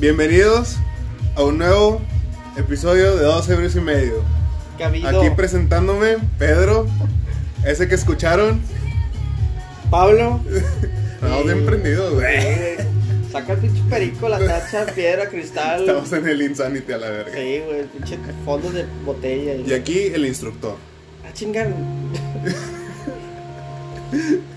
Bienvenidos a un nuevo episodio de Dos Euros y Medio. Cabido. Aquí presentándome, Pedro, ese que escucharon. Pablo. Estamos Y- bien prendidos, güey. Saca el pinche perico, la tacha, piedra, cristal. Estamos en el Insanity a la verga. Sí, güey, el pinche fondo de botella. Y aquí el instructor. Ah, chingan.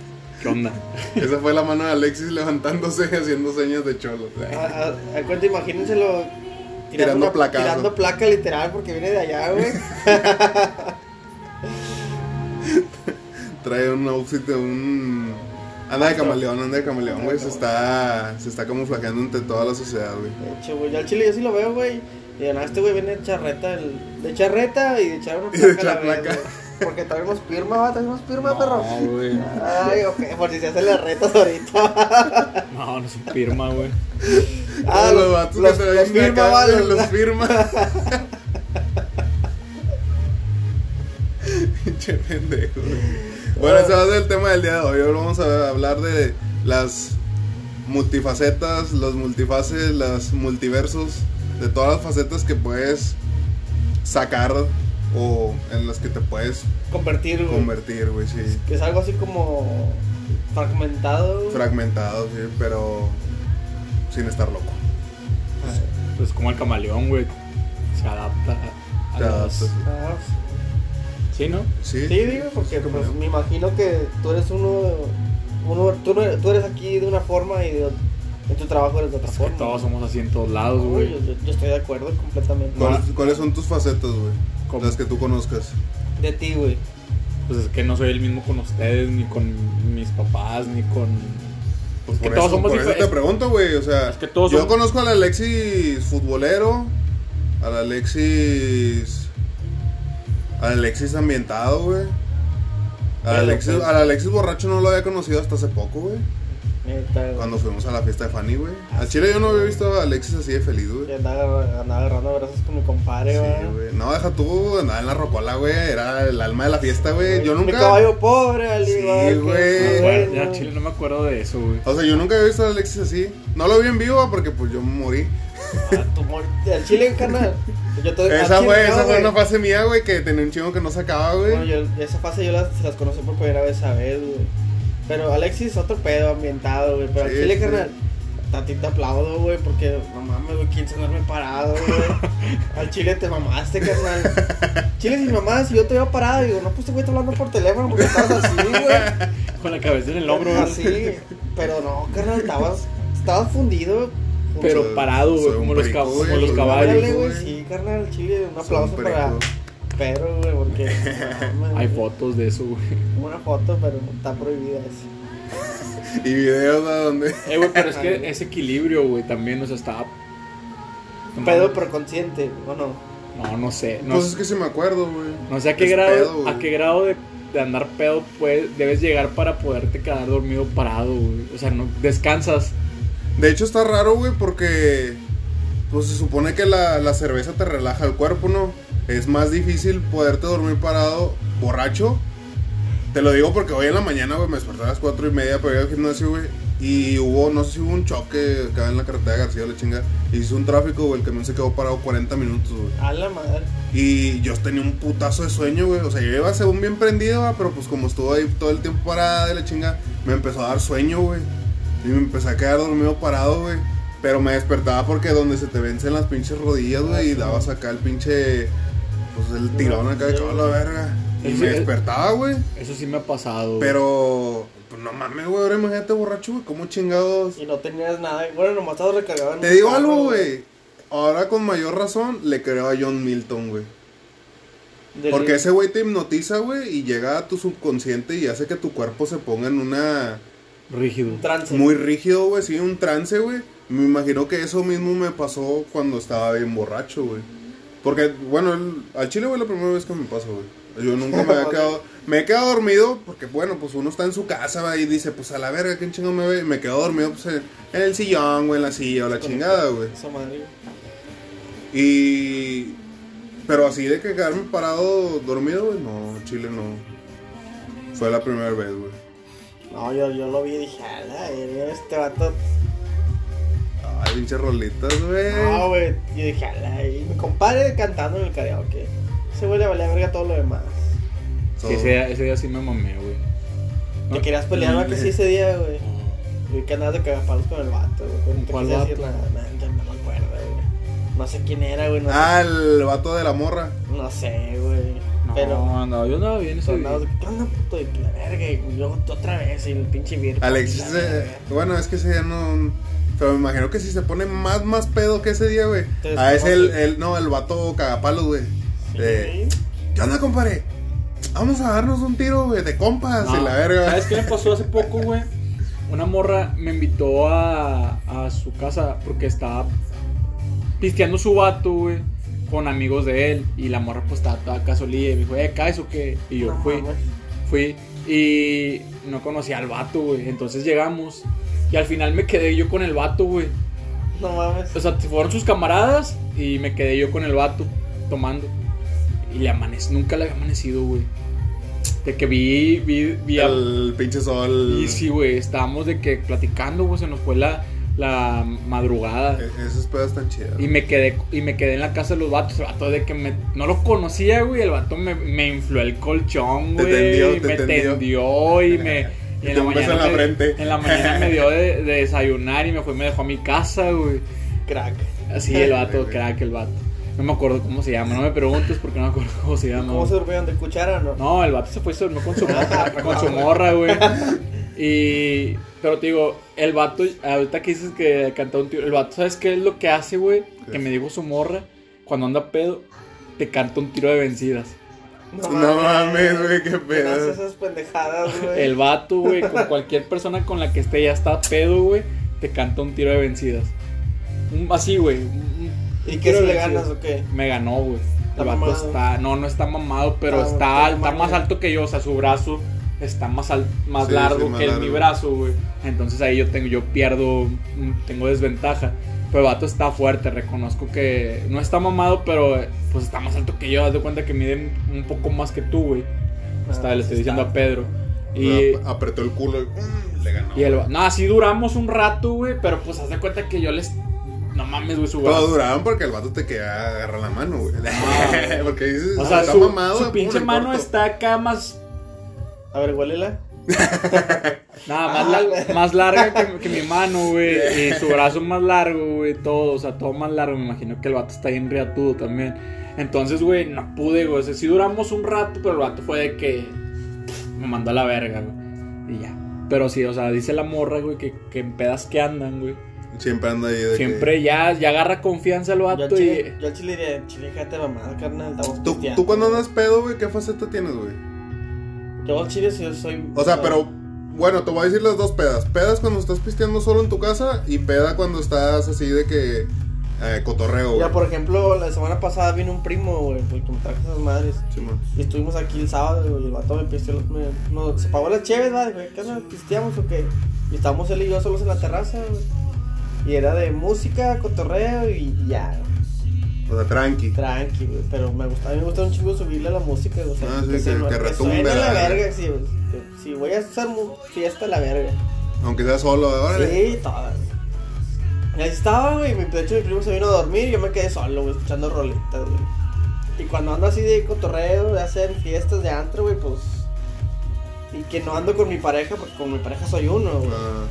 ¿Qué onda? Esa fue la mano de Alexis levantándose y haciendo señas de cholo. A, a- a cuenta, imagínenselo. Tirando placazo. Tirando placa literal porque viene de allá, güey. Trae un outfit de un. Anda de camaleón, anda de camaleón, güey. Se está, se está camuflajeando entre toda la sociedad, güey. De hecho, güey, yo al chile yo sí lo veo, güey. Y de nada, este güey viene de charreta, el- de charreta y de echar una Y de placa. a la echar placa. vez, güey. Porque traemos firma, va, traemos firma, perro. No, güey. Ay, ok, por si se hacen las retas ahorita. No, no se firma, güey. Ah, los, los- vatos los- que los firma, acá, los- los firma. Pinche pendejo. güey. Bueno, ese va a ser el tema del día de hoy. Hoy vamos a hablar de las multifacetas, los multifaces, los multiversos, de todas las facetas que puedes sacar o en las que te puedes Convertir, güey. convertir, güey, sí. Que es algo así como fragmentado. güey. Fragmentado, sí, pero sin estar loco. Pues como el camaleón, güey. Se adapta a, a Se adapta, Ah, Sí, ¿no? Sí, sí, digo, porque pues, me imagino que tú eres uno, uno tú, eres, tú eres aquí de una forma y de, en tu trabajo eres de otra Es que forma. todos somos así en todos lados, güey. yo estoy de acuerdo completamente. ¿Cuáles, cuáles son tus facetas, güey? ¿Cómo? Las que tú conozcas. De ti, güey. Pues es que no soy el mismo con ustedes, ni con mis papás, ni con. Pues que por todos eso, somos por eso te pregunto, güey. O sea, Es que todos yo conozco al Alexis futbolero, al Alexis. Al Alexis ambientado, güey. Al Alexis, al Alexis borracho no lo había conocido hasta hace poco, güey. Neta, güey. Cuando fuimos a la fiesta de Fanny, güey. Al Chile yo no había visto a Alexis así de feliz, güey. Andaba, andaba agarrando brazos con mi compadre, Sí, güey. güey. No, deja tú, andaba en la rocola, güey. Era el alma de la fiesta, güey. Yo Mi nunca. caballo pobre, al Sí, güey. Bueno, dueño. ya Chile no me acuerdo de eso, güey. O sea, yo nunca había visto a Alexis así. No lo vi en vivo porque pues yo morí. Ah, tu mor- Al chile, carnal. Yo al Esa chile, fue, no, esa fue güey. una fase mía, güey, que tenía un chingo que no sacaba, güey. Bueno, yo, esa fase yo las, las conocí por primera vez a vez, güey. Pero Alexis, otro pedo ambientado, güey. Pero Sí, al chile, sí. carnal, a ti te aplaudo, güey, porque no mames, güey, quién se duerme parado, güey. al chile te mamaste, carnal. Chile sin mamás, si yo te veo parado, digo, no, pues este güey está hablando por teléfono porque estabas así, güey. Con la cabeza en el hombro, güey. Así. Pero no, carnal, estabas, estabas fundido. Pero parado, güey, como los como los caballos. Órale, güey. güey, sí, carnal, chile, un aplauso para perico. Pero, güey, porque. mames, Hay güey. fotos de eso, güey. Una foto, pero está prohibida eso. Y videos a donde. Eh, güey, pero es que ese equilibrio, güey, también, o sea. No Pedo, pero consciente, ¿o no? No, no sé. No, Pues es que sí me acuerdo, güey. no sé a qué Es grado, pedo, güey. a qué grado de, de andar pedo puedes, debes llegar para poderte quedar dormido parado, güey. O sea, no descansas. De hecho está raro, güey, porque. Pues se supone que la, la cerveza te relaja el cuerpo, ¿no? Es más difícil poderte dormir parado borracho. Te lo digo porque hoy en la mañana, güey, me desperté a las cuatro y media para ir al gimnasio, güey. Y hubo, no sé si hubo un choque acá en la carretera de García, la chinga. Hizo un tráfico, güey, el camión se quedó parado 40 minutos, güey. A la madre. Y yo tenía un putazo de sueño, güey. O sea, yo iba según bien prendido, va, pero pues como estuvo ahí todo el tiempo parada de la chinga, me empezó a dar sueño, güey. Y me empecé a quedar dormido parado, güey. Pero me despertaba porque donde se te vencen las pinches rodillas, güey, y dabas acá el pinche. Pues el tirón acá de toda la verga. Y Eso me sí, despertaba, güey. Eso sí me ha pasado. güey. Pero. Pues no mames, güey. Ahora imagínate borracho, güey. ¿Cómo chingados? Y no tenías nada. Bueno, nomás estabas recargado en Te digo carro, algo, güey. Ahora con mayor razón le creo a John Milton, güey. Porque ese güey te hipnotiza, güey, y llega a tu subconsciente y hace que tu cuerpo se ponga en una... Rígido. Un trance. Muy rígido, güey, sí, un trance, güey. Me imagino que eso mismo me pasó cuando estaba bien borracho, güey. Porque, bueno, el- al chile, güey, la primera vez que me pasa, güey. Yo nunca me había quedado... Me he quedado dormido porque, bueno, pues uno está en su casa, va, y dice, pues a la verga, ¿quién chingo me ve? Me quedo dormido, pues, en en el sillón, güey, en la silla o la chingada, güey. Esa madre. Y... Pero así de que quedarme parado dormido, güey, no, Chile no. Fue la primera vez, güey. No, yo, yo lo vi y dije, este vato. Ay, pinches rolitas, güey. No, güey. Yo dije, ala, y mi compadre cantando en el karaoke. Ese güey le valía verga todo lo demás. So- Sí, ese, día- ese día sí me mamé, güey. Te No. querías pelear, ¿verdad que sí ese día, güey? No. Vi que andabas de cagapalos con el vato, güey. No te ¿Cuál quise decir vato? nada, no me acuerdo, güey. No sé quién era, güey. No, Ah, el vato de la morra. no sé, güey. No, Pero. no, yo andaba bien ese de, ¿Qué onda, puto? Y que la verga, y yo otra vez, y el pinche vir. Alexis, eh, bueno, es que ese día no. Pero me imagino que si se pone más, más pedo que ese día, güey. Ah, es el, el, no, el vato cagapalos, güey. Sí. Eh, ¿Qué onda, compadre? Vamos a darnos un tiro, güey, de compas No, y la verga. ¿Sabes qué me pasó hace poco, güey? Una morra me invitó a, a su casa porque estaba pisteando su vato, güey, con amigos de él. Y la morra, pues, estaba toda casolía. Y me dijo, eh, ¿caes o qué? Y yo No fui, fui. Y no conocía al vato, güey. Entonces llegamos. Y al final me quedé yo con el vato, güey. No mames. O sea, fueron sus camaradas y me quedé yo con el vato tomando. Y le amanece, nunca le había amanecido, güey. De que vi, vi, vi a- El pinche sol. y sí, güey, estábamos de que platicando, güey, se nos fue la, la madrugada. E- Esas pedas están chidas. Y me quedé y me quedé en la casa de los vatos, el vato de que me, no lo conocía, güey, el vato me, me infló el colchón, Te güey, tendió, te me tendió. tendió y me Y en la mañana en la me- frente. en la mañana me dio de, de desayunar y me fue y me dejó a mi casa, güey. Crack. Así el vato, crack el vato. No me acuerdo cómo se llama, no me preguntes porque no me acuerdo cómo se llama. ¿Cómo se durmieron de cuchara no? No, el vato se fue, se durmió con su morra, con su morra, güey. Y. Pero te digo, el vato, ahorita que dices que canta un tiro, el vato, ¿sabes qué es lo que hace, güey? Que me dijo su morra, cuando anda pedo, te canta un tiro de vencidas. No mames, güey, qué ¿Quién pedo. esas pendejadas, güey? El vato, güey, con cualquier persona con la que esté ya está pedo, güey, te canta un tiro de vencidas. Un- Así, güey. ¿Y qué le ganas o qué? Me ganó, güey. Está El vato mamado. está, no, no está mamado, pero Ah, está, está más alto que yo, o sea, su brazo está más al- más Sí, largo sí, más que el- mi brazo, güey. Entonces ahí yo tengo, yo pierdo, tengo desventaja. Pero el vato está fuerte, reconozco que no está mamado, pero eh, pues está más alto que yo. Haz de cuenta que mide un poco más que tú, güey. Está, Ah, le estoy diciendo está. a Pedro. Y, Ap- Apretó el culo y mm, le ganó. y el, no, así duramos un rato, güey, pero pues haz de cuenta que yo les... No mames, güey, su Pero brazo. duraban porque el vato te queda agarrar la mano, güey. porque dices, O "Ah, sea, está su, mamado, su ¿cómo pinche mano corto?" está acá más A ver, huélela. Nada, más, Ah, güey. más larga que, que mi mano, güey. Y su brazo más largo, güey. Todo, o sea, todo más largo. Me imagino que el vato está bien riatudo también. Entonces, güey, no pude, güey. O sea, sí duramos un rato, pero el vato fue de que me mandó a la verga, güey. Y ya. Pero sí, o sea, dice la morra, güey, que, que en pedas que andan, güey. Siempre anda ahí de Siempre ya, ya agarra confianza el Yo al vato chile, y. yo al chile diría, chile, déjate mamada, carnal. Estamos que... ¿Tú, tú cuando andas pedo, güey, ¿qué faceta tienes, güey? Yo al chile sí soy. O sea, pero... Bueno, te voy a decir las dos pedas. Pedas cuando estás pisteando solo en tu casa y peda cuando estás así de que... eh, cotorreo, güey. Ya, por ejemplo, la semana pasada vino un primo, güey, porque me trajo esas madres. Simón. Y estuvimos aquí el sábado, güey, y el vato me pisteó. Me, no, se pagó las chéves, ¿vale? Güey, ¿Qué onda? ¿Pisteamos o qué? Y estábamos él y yo solos en la terraza, güey. Y era de música, cotorreo y ya, O sea, tranqui. tranqui, güey. Pero me gusta, a mí me gusta un chingo subirle a la música. O sea, Ah, sí, que- que retumbe suene la verga, sí. Que- Si voy a hacer fiesta, la verga. Aunque sea solo, órale. Sí, todas. Y ahí estaba, güey. mi- De hecho, mi primo se vino a dormir y yo me quedé solo, güey, escuchando rolitas, güey. Y cuando ando así de cotorreo, de hacer fiestas de antro, güey, pues. Y que no ando con mi pareja, porque con mi pareja soy uno, güey. Ah,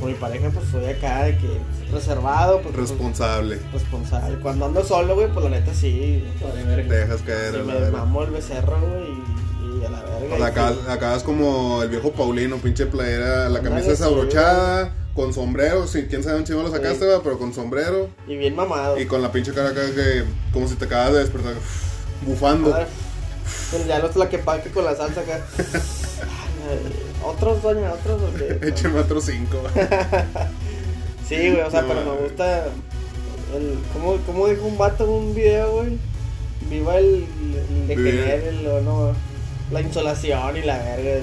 Con mi pareja, pues soy acá de que reservado, porque. pues, responsable. responsable. Cuando ando solo, güey, pues la neta sí. Te dejas caer Sí, a la me verga. mamo el becerro, güey, y, y a la verga. O sea, y acá, sí. acá es como el viejo Paulino, pinche playera, la camisa sí, desabrochada, con sombrero, sí, quién sabe un chingo lo sacaste, pero con sombrero Y bien mamado. y con la pinche cara acá que como si te acabas de despertar, bufando. Pero ya no es la que paque con la salsa acá. Otros, doña, otros, ¿o qué? Écheme otro cinco. Sí, güey, o sea, No, pero me gusta. El, ¿cómo, ¿Cómo dijo un vato en un video, güey? Viva el, el de Vive- querer, el, o no, la insolación y la verga.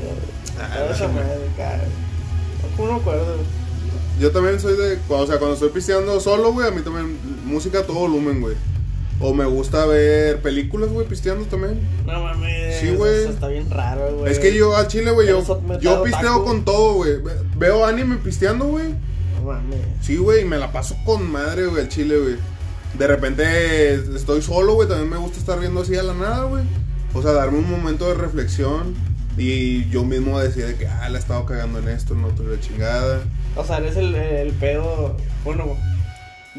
Ah, esa madre, cara. ¿Cómo no me acuerdo? Yo también soy de, o sea, cuando estoy pisteando solo, güey, a mí también música a todo volumen, güey. O me gusta ver películas, güey, pisteando también. No mames. Sí, güey. Está bien raro, güey. Es que yo al chile, güey, yo, yo pisteo con todo, güey. Ve- Veo anime pisteando, güey. mames. Sí, güey, y me la paso con madre, güey, al chile, güey. De repente estoy solo, güey, también me gusta estar viendo así a la nada, güey. O sea, darme un momento de reflexión y yo mismo decir de que, ah, la he estado cagando en esto, no tuve la chingada. O sea, eres el, el pedo. Bueno,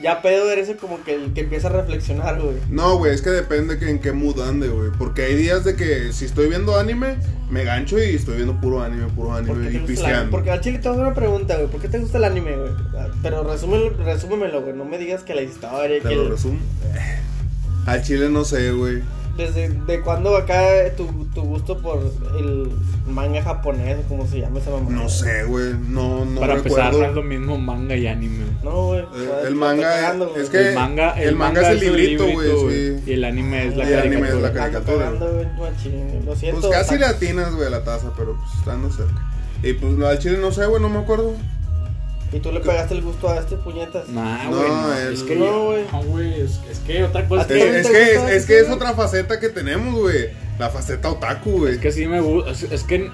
ya pedo eres el como que el que empieza a reflexionar, güey. No, güey, es que depende que en qué mood ande, güey. Porque hay días de que si estoy viendo anime, me gancho y estoy viendo puro anime, puro ¿Por qué anime te y gusta. Porque al chile te voy a hacer una pregunta, güey. ¿Por qué te gusta el anime, güey? Pero resúmelo, resúmemelo, güey. No me digas que la historia, Te que lo el- resumo. Al chile no sé, güey. desde de cuándo acá tu, tu gusto por el manga japonés o como se llama esa mamá. No sé, güey. No, no Para empezar, no es lo mismo manga y anime. No, güey. Eh, el manga cagando, es que- el manga, el el manga manga es el librito, güey, sí. Y el anime es la Y el anime caricatura. es la caricatura. Lo siento. Pues casi le otaku. atinas, güey, a la taza, pero pues estando cerca. Y pues no, al chile no sé, güey, no me acuerdo. ¿Y tú le pegaste el gusto a este puñetas? Nah, No, güey, no, el- es que No, güey. no, es, es que otra cosa ¿A es que, es que, es, otra faceta que tenemos, güey. La faceta otaku, güey. es que sí me gusta, es, es que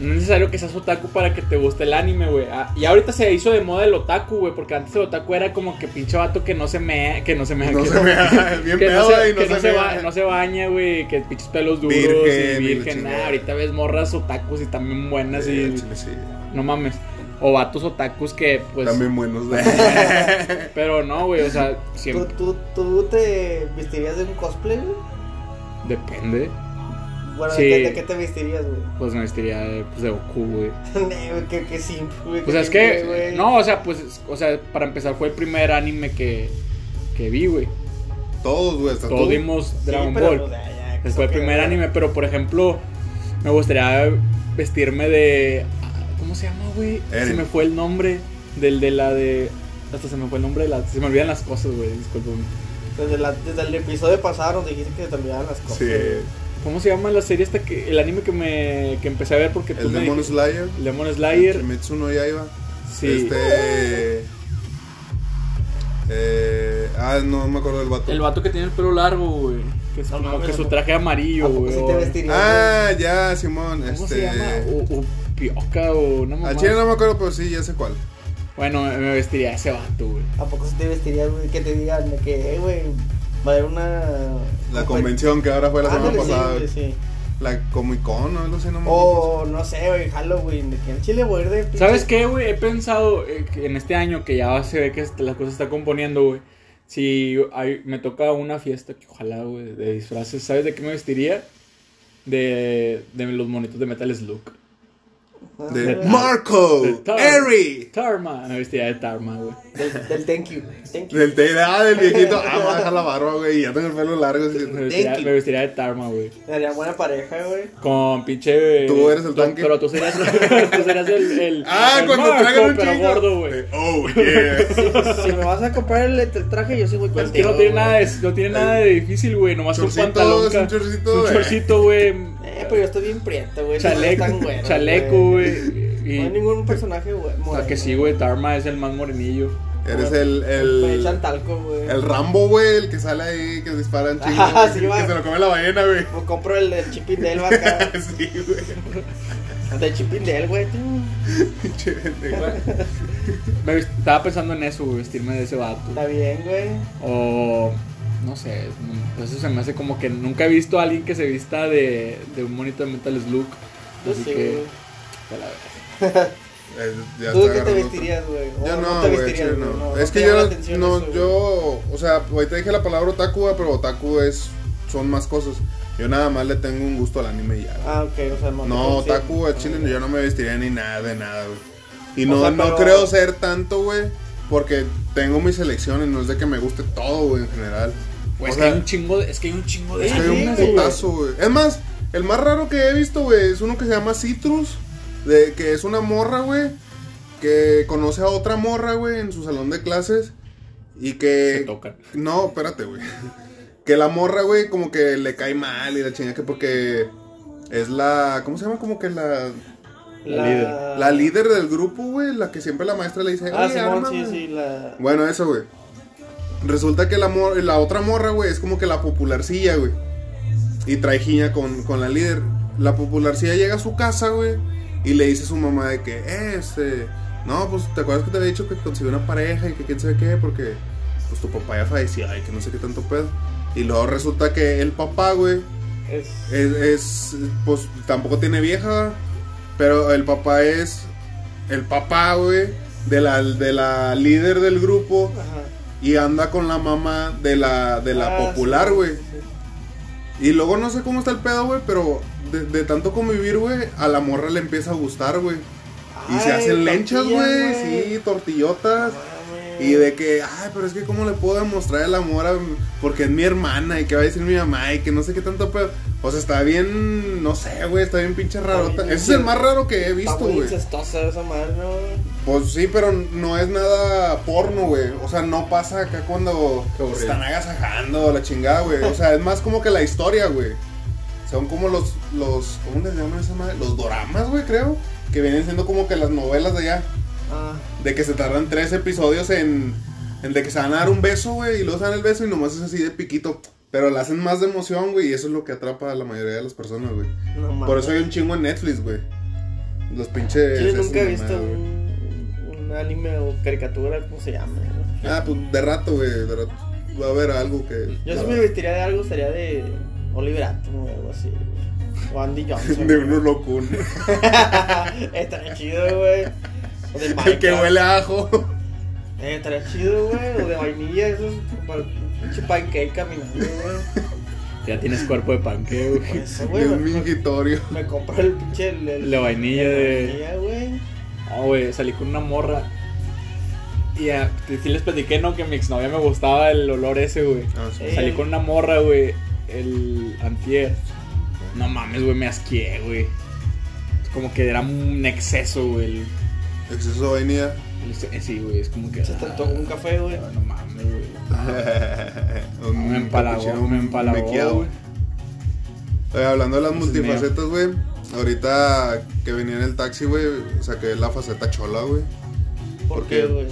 no es necesario que seas otaku para que te guste el anime, güey. Ah, y ahorita se hizo de moda el otaku, güey, porque antes el otaku era como que pinche vato que no se me que no se me No que, se mea, bien que no pedo, se, no que se no se, mea. ba- no se baña, güey, que pinches pelos duros Virgen, y virgen, nah, ahorita ves morras otakus y también buenas Sí, y al chile sí. no mames. O vatos otakus que pues También buenos, güey. pero no, güey, o sea, ¿Tú, siempre tú, ¿Tú te vestirías de un cosplay, güey? Depende. Bueno, Sí. ¿de, qué, de qué te vestirías, güey? Pues me vestiría de, pues, de Goku, güey. Güey, qué, qué simple, güey. Pues es que, güey. no, o sea, pues, es- o sea, para empezar fue el primer anime que, que vi, güey. Todos, güey, hasta Todos tú. vimos Sí, Dragon pero, Ball. pues, ya, fue el que- primer anime, pero por ejemplo, me gustaría vestirme de. ¿Cómo se llama, güey? Se me fue el nombre del de la de. Hasta se me fue el nombre de la. Se me olvidan las cosas, güey, disculpen. Desde, la- desde el episodio pasado nos dijiste que se te olvidaban las cosas. Sí. ¿Cómo se llama la serie esta que. El anime que me. que empecé a ver porque tú El me Demon dijiste- Slayer. el Demon Slayer. Kimetsu no Yaiba. Sí. Este. Eh, ah, no me acuerdo del vato. El vato que tiene el pelo largo, güey. Que es No como mames, que su ¿a traje amarillo. Ah, ya, Simón. ¿Cómo este. se llama? O, o Pioca o una mamá. Al chile no me acuerdo, pero sí, ya sé cuál. Bueno, me vestiría ese vato, güey. ¿A poco sí te vestirías, güey? Que te digan de que, eh, güey, va a haber una. La convención que ahora fue la semana sí, pasada. güey, sí. La Comic Con o algo así, no me acuerdo. O no sé, güey, Halloween, de que en Chile voy a ir de pinche- ¿Sabes qué, güey? He pensado eh, que en este año que ya se ve que la cosa está componiendo, güey. Si hay- me toca una fiesta, que ojalá, güey, de disfraces, ¿sabes de qué me vestiría? De, de los monitos de Metal Slug. De. Marco, De Tar- Eri. Tarma, me vestiría de Tarma, güey. Del, del thank you. Thank you. Del té, ah, del viejito. Ah, va a dejar la barba, güey. y Ya tengo el pelo largo. así. Me vestiría, me de Tarma, güey. Sería buena pareja, güey. Con pinche. Tú eres el tú- tanque. Pero tú serías, tú serías el, el. Ah, el cuando Marco, traigan un pero chingo. gordo, güey. Eh, Oh, yeah. Si me vas a comprar el, el traje, yo sí voy Pues contigo. que no tiene nada de, no tiene nada de difícil, güey. Nomás un Chorcito, pantalón. es un chorcito, Un eh. chorcito, güey. Eh, pero yo estoy bien prieto, güey. Chaleco, no güero, chaleco, güey. Y, No hay ningún personaje, güey. o sea que sí, güey. Tarma es el más morenillo. Eres el. Me el echan talco, güey. El Rambo, güey, el que sale ahí, que dispara en chingo, Ah, güey, sí, que se lo come la ballena, güey. O compro el del Chipindel acá. sí, güey. El del Chipindel, güey. Pinche pendejo. Me estaba pensando en eso, güey. Vestirme de ese vato. Está bien, güey. O. No sé. mm, Eso se me hace como que nunca he visto a alguien que se vista de, de un monito de Metal Slug. Yo Así sí, que. güey. a la verga. Eh, ya ¿Tú qué te vestirías, güey? Yo no no, te güey, vestirías, chile, güey, no. no, Es no que te yo, no, eso, güey. yo, o sea, ahorita dije la palabra otaku, güey, pero otaku es, son más cosas. Yo nada más le tengo un gusto al anime y ya. güey. Ah, ok, o sea, no. No, otaku a chile yo no me vestiría ni nada de nada, güey. Y O no, sea, no pero- creo ser tanto, güey, porque tengo mis selecciones, no es de que me guste todo, güey, en general. Pues O es sea, que hay un chingo de. Es que hay un chingo de. Es que hay un putazo, güey. Es más, el más raro que he visto, güey, es uno que se llama Citrus. De, que es una morra, güey. Que conoce a otra morra, güey, en su salón de clases. Y que. Se tocan. No, espérate, güey. Que la morra, güey, como que le cae mal y la chingada que porque es la. ¿Cómo se llama? Como que la. La líder. La líder del grupo, güey. La que siempre la maestra le dice. Ah, sí, sí, la. Bueno, eso, güey. Resulta que la, mor- la otra morra, güey, es como que la popularcilla, güey. Y trae jiña con, con la líder. La popularcilla llega a su casa, güey. Y le dice a su mamá de que, eh, este, no, pues te acuerdas que te había dicho que consiguió una pareja y que quién sabe qué, porque pues tu papá ya falleció y que no sé qué tanto pedo. Y luego resulta que el papá, güey, Es. es, es, pues tampoco tiene vieja, pero el papá es el papá, güey, de la, de la líder del grupo Ajá. Y anda con la mamá de la, de la Ah, popular, güey. sí, sí. Y luego no sé cómo está el pedo, güey, pero de, de tanto convivir, güey, a la morra le empieza a gustar, güey. Y se hacen lenchas, güey, sí, tortillotas. Mames. Y de que, ay, pero es que cómo le puedo demostrar el amor a, porque es mi hermana y que va a decir mi mamá y que no sé qué tanto pedo. O sea, está bien, no sé, güey, está bien pinche rarota. Ese es el más raro que he visto, güey. esa madre, ¿no? Pues sí, pero no es nada porno, güey. O sea, no pasa acá cuando están agasajando la chingada, güey. O sea, es más como que la historia, güey. Son como los, los, ¿cómo les llaman esa madre? Los doramas, güey, creo. Que vienen siendo como que las novelas de allá. Ah, De que se tardan tres episodios en, en de que se van a dar un beso, güey, y luego se dan el beso y nomás es así de piquito. Pero le hacen más de emoción, güey, y eso es lo que atrapa a la mayoría de las personas, güey. no. Por eso hay un chingo en Netflix, güey. Los pinches... Yo nunca he visto güey. Un, un anime o caricatura, ¿cómo se llama? ¿no? Ah, pues de rato, güey, de rato. Va a haber algo que... Yo si me vestiría de algo sería de Oliver Atom o algo así. güey. O Andy Johnson. De uno locún. Estaría chido, güey. O de El que Minecraft. huele a ajo. Eh, estaría chido, güey. O de vainilla, eso es para el pinche pancake caminando, güey. Ya tienes cuerpo de panque, Por güey. eso, De güey. un Me, mingitorio. me compré el pinche. El, el- La vainilla de- vainilla, güey. No, güey, salí con una morra. Y ya, sí les platiqué, ¿no? Que a mi exnovia me gustaba el olor ese, güey. Ah, sí. Eh. Salí con una morra, güey, el antier. No mames, güey, me asqué, güey. Es Como que era un exceso, güey. el- Exceso de vainilla. el- sí, güey, es como que... Se te antojó un café, güey. No mames, güey. Un Me empalagó, me empalagó, güey. Oye, hablando de las multifacetas, güey. Ahorita que venía en el taxi, güey, saqué la faceta chola, güey. ¿Por ¿Por qué, qué? güey?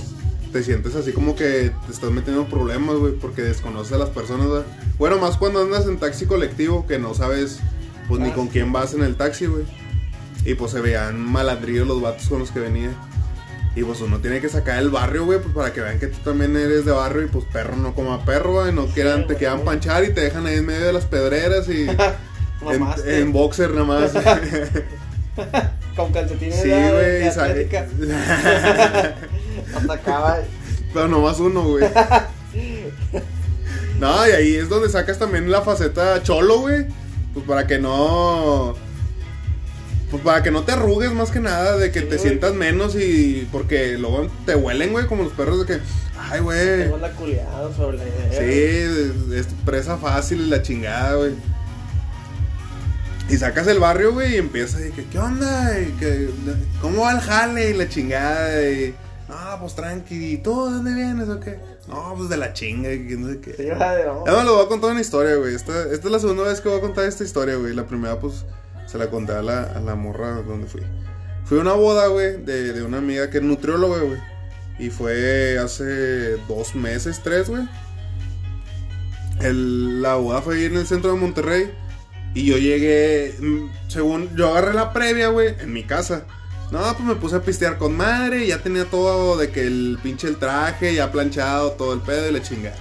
Te sientes así como que te estás metiendo en problemas, güey, porque desconoces a las personas, güey. Bueno, más cuando andas en taxi colectivo, que no sabes, pues, ni Ah. con quién vas en el taxi, güey. Y pues se veían malandrillos los vatos con los que venía. Y pues uno tiene que sacar el barrio, güey, pues para que vean que tú también eres de barrio y pues perro no como perro, güey. No quieran, te quieran panchar y te dejan ahí en medio de las pedreras y en, en boxer nada más. Con calcetines sí, güey. güey. Pero nomás uno, güey. No, y ahí es donde sacas también la faceta cholo, güey. Pues para que no. Pues para que no te arrugues más que nada, de que Sí, te güey. sientas menos y. Porque luego te huelen, güey, como los perros de que. Ay, güey. Tengo la culiada sobre la idea. Sí, güey. es, es presa fácil y la chingada, güey. Y sacas el barrio, güey, y empiezas y que, ¿qué onda? Y que, ¿Cómo va el jale? Y la chingada, y... No, pues tranqui, ¿y tú de dónde vienes o qué? No, pues de la chinga, y que no sé qué. Sí, güey, no. Ya me lo voy a contar una historia, güey. Esta, esta es la segunda vez que voy a contar esta historia, güey. La primera, pues, se la conté a la, a la morra donde fui. Fui a una boda, güey, de, de una amiga que es nutrióloga, güey. Y fue hace dos meses, tres, güey. El- La boda fue ahí en el centro de Monterrey. Y yo llegué, mm, según, yo agarré la previa, güey, en mi casa. No, pues me puse a pistear con madre. Ya tenía todo de que el pinche el traje, ya planchado, todo el pedo y la chingada.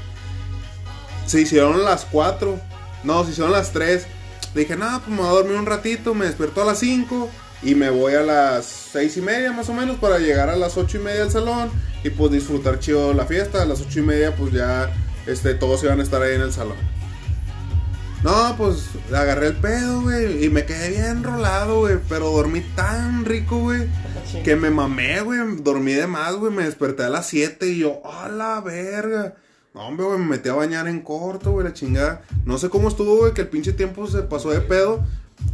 Se hicieron las 4. No, se hicieron las 3. Dije, no, pues me voy a dormir un ratito. Me despertó a las 5. Y me voy a las 6 y media más o menos para llegar a las 8 y media al salón. Y pues disfrutar chido la fiesta. A las 8 y media pues ya este, todos iban a estar ahí en el salón. No, pues agarré el pedo, güey. Y me quedé bien enrolado, güey. Pero dormí tan rico, güey. Que me mamé, güey. Dormí de más, güey. Me desperté a las 7 y yo, ¡a la verga! No, hombre, güey, me metí a bañar en corto, güey, la chingada. No sé cómo estuvo, güey, que el pinche tiempo se pasó de pedo.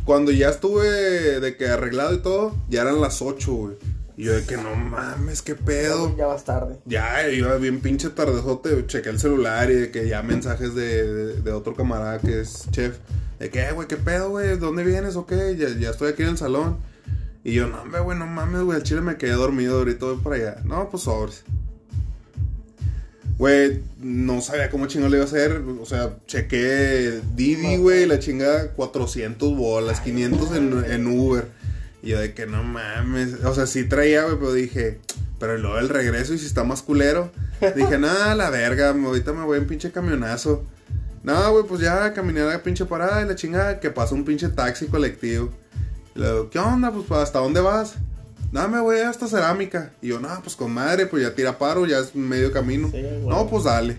Cuando ya estuve de que arreglado y todo, ya eran las 8, güey. Y yo de que no mames, qué pedo. Ya vas tarde. Ya, iba bien pinche tardezote, chequé el celular y de que ya mensajes de, de, de otro camarada que es chef. De que, "Eh, güey, ¿qué pedo, güey? ¿Dónde vienes o qué? Ya, ya estoy aquí en el salón. Y yo, no, hombre, güey, no mames, güey, al chile me quedé dormido, ahorita voy para allá. No, pues sobres. Güey, no sabía cómo chingón le iba a hacer. O sea, chequé Didi, güey, la chingada 400 bolas, 500 en, en Uber. Y yo de que no mames. O sea, sí traía, güey, pero dije, Pero luego el regreso y si está más culero. Dije, nada, la verga, ahorita me voy en pinche camionazo. No, güey, pues ya caminé a la pinche parada y la chingada que pasa un pinche taxi colectivo. Y le digo, ¿qué onda? Pues ¿hasta dónde vas? No, me voy hasta cerámica. Y yo, no, pues con madre, pues ya tira paro, ya es medio camino. Sí, güey. No, pues dale.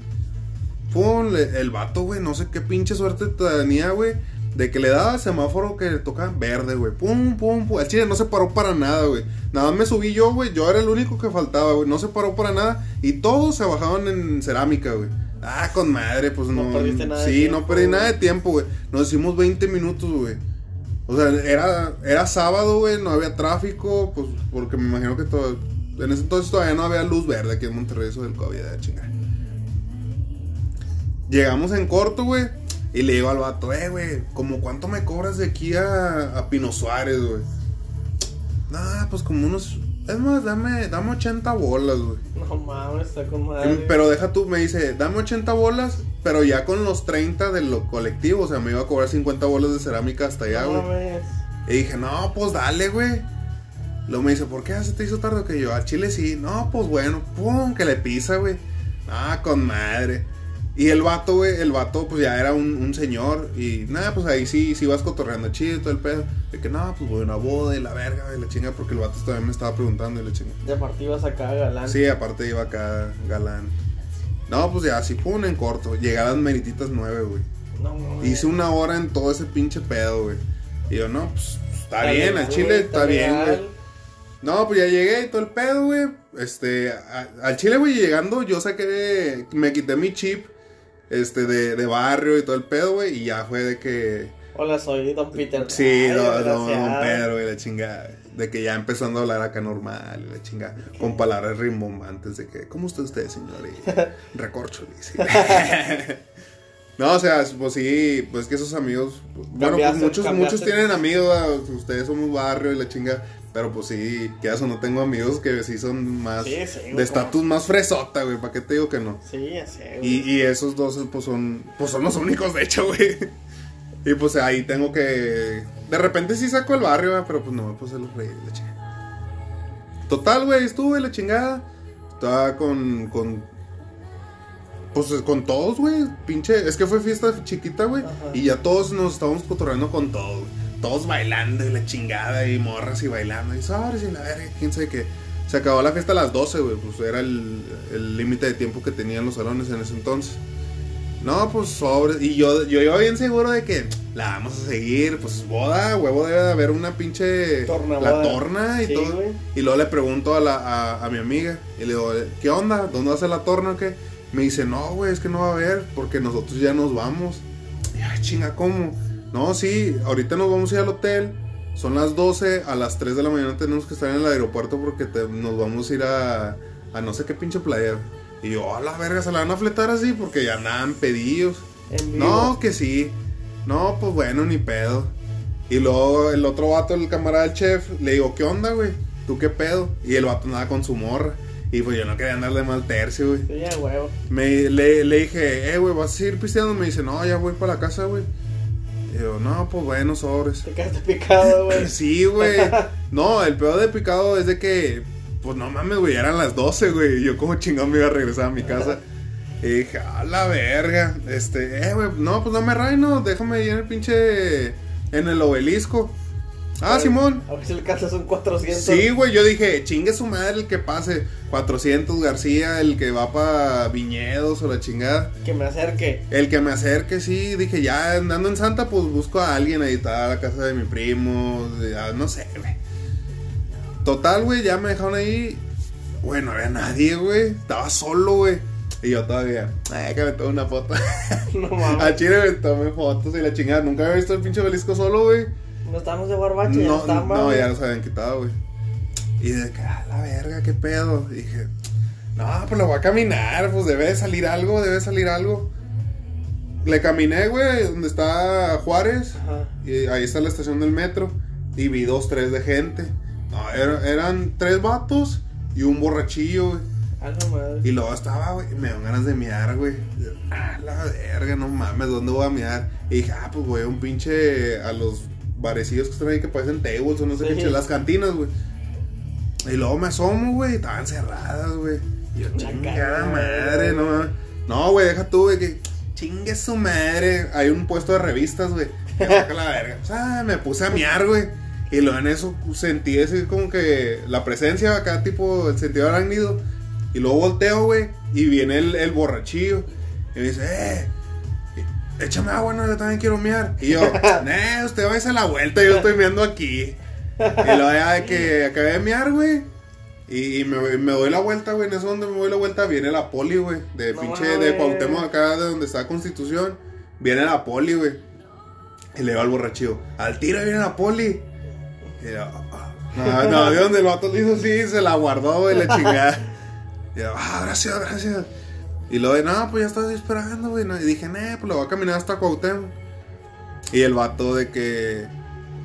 Pum, el vato, güey, no sé qué pinche suerte tenía, güey. De que le daba semáforo que le tocaba verde, güey. Pum, pum, pum. El chile no se paró para nada, güey. Nada más me subí yo, güey. Yo era el único que faltaba, güey. No se paró para nada. Y todos se bajaban en cerámica, güey. Ah, con madre, pues no. No perdiste nada de sí, tiempo, no perdí güey. nada de tiempo, güey. Nos hicimos 20 minutos, güey. O sea, era, era sábado, güey. No había tráfico. Pues porque me imagino que todo. En ese entonces todavía no había luz verde aquí en Monterrey, eso del COVID, de chingada. Llegamos en corto, güey. Y le digo al vato, eh, güey, ¿como cuánto me cobras de aquí a, a Pino Suárez, güey? Nah, pues como unos. Es más, dame, dame 80 bolas, güey. No mames, está con madre. Pero deja tú, me dice, dame 80 bolas, pero ya con los 30 de lo colectivo, o sea, me iba a cobrar 50 bolas de cerámica hasta allá, no güey. mames. Y dije, no, pues dale, güey. Luego me dice, ¿por qué se te hizo tarde que yo? A Chile sí. No, pues bueno, pum, que le pisa, güey. Ah, con madre. Y el vato, güey, el vato, pues ya era un, un señor. Y nada, pues ahí sí, sí vas cotorreando chido y todo el pedo. De que no, pues voy a una boda y la verga, y la chinga, porque el vato también me estaba preguntando y la chinga. De partidas acá, galán. Sí, aparte iba acá, galán. No, pues ya, así, pum, en corto. Llegué a las merititas nueve, güey. No mames. Hice una hora en todo ese pinche pedo, güey. Y yo, no, pues está bien, al chile está bien, güey. No, pues ya llegué y todo el pedo, güey. Este, a- al chile, güey, llegando, yo saqué, me quité mi chip, este, de, de barrio y todo el pedo, güey. Y ya fue de que, Hola, soy Don Peter. sí, Ay, no, no, don Pedro, güey, la chingada. De que ya empezando a hablar acá normal, y la chingada. Con palabras rimbombantes de que, ¿cómo está usted, señor? Y. No, o sea, pues sí, pues que esos amigos, bueno, pues muchos, cambiaste. muchos tienen amigos, ustedes somos barrio y la chinga, pero pues sí, que eso no tengo amigos que sí son más, Sí, sí, güey, de estatus más fresota, güey, ¿para qué te digo que no? Sí, ya sé, güey. Y, y esos dos, pues son, pues son los únicos, de hecho, güey. Y pues ahí tengo que, de repente sí saco el barrio, ¿verdad? pero pues no, pues se los reí, la chingada. Total, güey, estuve la chingada, estaba con, con pues con todos, güey. Pinche. Es que fue fiesta chiquita, güey. Y ya todos nos estábamos cotorreando con todo, güey. Todos bailando y la chingada y morras y bailando. Y sabes y la verga, quién sabe qué. Se acabó la fiesta a las 12, güey. Pues era el el límite de tiempo que tenían los salones en ese entonces. No, pues sobres. Y yo, yo iba bien seguro de que la vamos a seguir. Pues boda, huevo, debe de haber una pinche. Torna la boda. torna y Sí, todo. güey. Y luego le pregunto a, la, a, a mi amiga. Y le digo, ¿qué onda? ¿Dónde va a ser la torna o qué? Me dice, no, güey, es que no va a haber. Porque nosotros ya nos vamos. Y ay, chinga, ¿cómo? No, sí, ahorita nos vamos a ir al hotel. Son las 12, a las 3 de la mañana tenemos que estar en el aeropuerto porque te- nos vamos a ir a, a no sé qué pinche playa. Y yo, a la verga, se la van a fletar así porque ya andaban pedidos. No, que sí. No, pues bueno, ni pedo. Y luego el otro vato, el camarada del chef, le digo, ¿qué onda, güey? ¿Tú qué pedo? Y el vato andaba con su morra. Y pues yo no quería andar de mal tercio, güey. Sí, ya, huevo. Me, le, le dije, eh, güey, ¿vas a seguir pisteando? Me dice, no, ya voy para la casa, güey. Y yo, no, pues bueno, sobres. Te quedaste picado, güey. Sí, güey. No, el peor de picado es de que, pues no mames, güey, eran las 12, güey. Yo como chingón me iba a regresar a mi casa. Y dije, a la verga. Este, eh, güey, no, pues no me no, déjame ir en el pinche, en el obelisco. Ah, Simón. A ver si le alcanzas un 400. Sí, güey, yo dije, chingue su madre el que pase. 400 García, el que va para Viñedos o la chingada. Que me acerque. El que me acerque, sí, dije, ya andando en Santa, pues busco a alguien ahí, está a la casa de mi primo, de- ah, no sé, güey. Total, güey, ya me dejaron ahí. Güey, no había nadie, güey. Estaba solo, güey. Y yo todavía, ay, que me tomé una foto. No a mames. Chile me tomé fotos y la chingada. Nunca había visto el pinche obelisco solo, güey. No estamos de barbache, ya No, estamos. no, ya los habían quitado, güey. Y de que, a la verga, qué pedo. Y dije, no, pues lo voy a caminar, pues debe de salir algo, debe de salir algo. Le caminé, güey, donde está Juárez. Ajá. Y ahí está la estación del metro. Y vi dos, tres de gente. No, era- eran tres vatos y un borrachillo, güey. A la madre. Y luego estaba, güey, me dan ganas de miar, güey. Ah, la verga, no mames, ¿dónde voy a miar? Y dije, ah, pues a un pinche, a los barecillos que están ahí que parecen tables o no sé, Sí. pinche, las cantinas, güey. Y luego me asomo, güey, estaban cerradas, güey. Y yo, chingada madre, no. No, güey, deja tú, güey, que chingue su madre. Hay un puesto de revistas, güey. Que saca la verga. O sea, me puse a miar, güey. Y luego en eso sentí ese como que la presencia acá, tipo el sentido arácnido. Y luego volteo, güey. Y viene el, el borrachillo. Y me dice, eh, échame agua, no, yo también quiero miar. Y yo, nah, usted va a hacer la vuelta, yo estoy miando aquí. Y luego ya de que acabé de miar, güey. Y, y me, me doy la vuelta, güey. En eso donde me doy la vuelta viene la poli, güey. De No pinche, de mames. Cuauhtémoc acá, de donde está Constitución. Viene la poli, güey. Y le digo al borrachillo, al tiro viene la poli. Y yo, "Ah". no, no, de donde el vato le hizo así, se la guardó, güey, la chingada. Y yo, ah, gracias, gracias. Y luego, de, no, pues ya estaba esperando, güey. no". Y dije, nah, pues lo voy a caminar hasta Cuauhtémoc. Y el vato de que,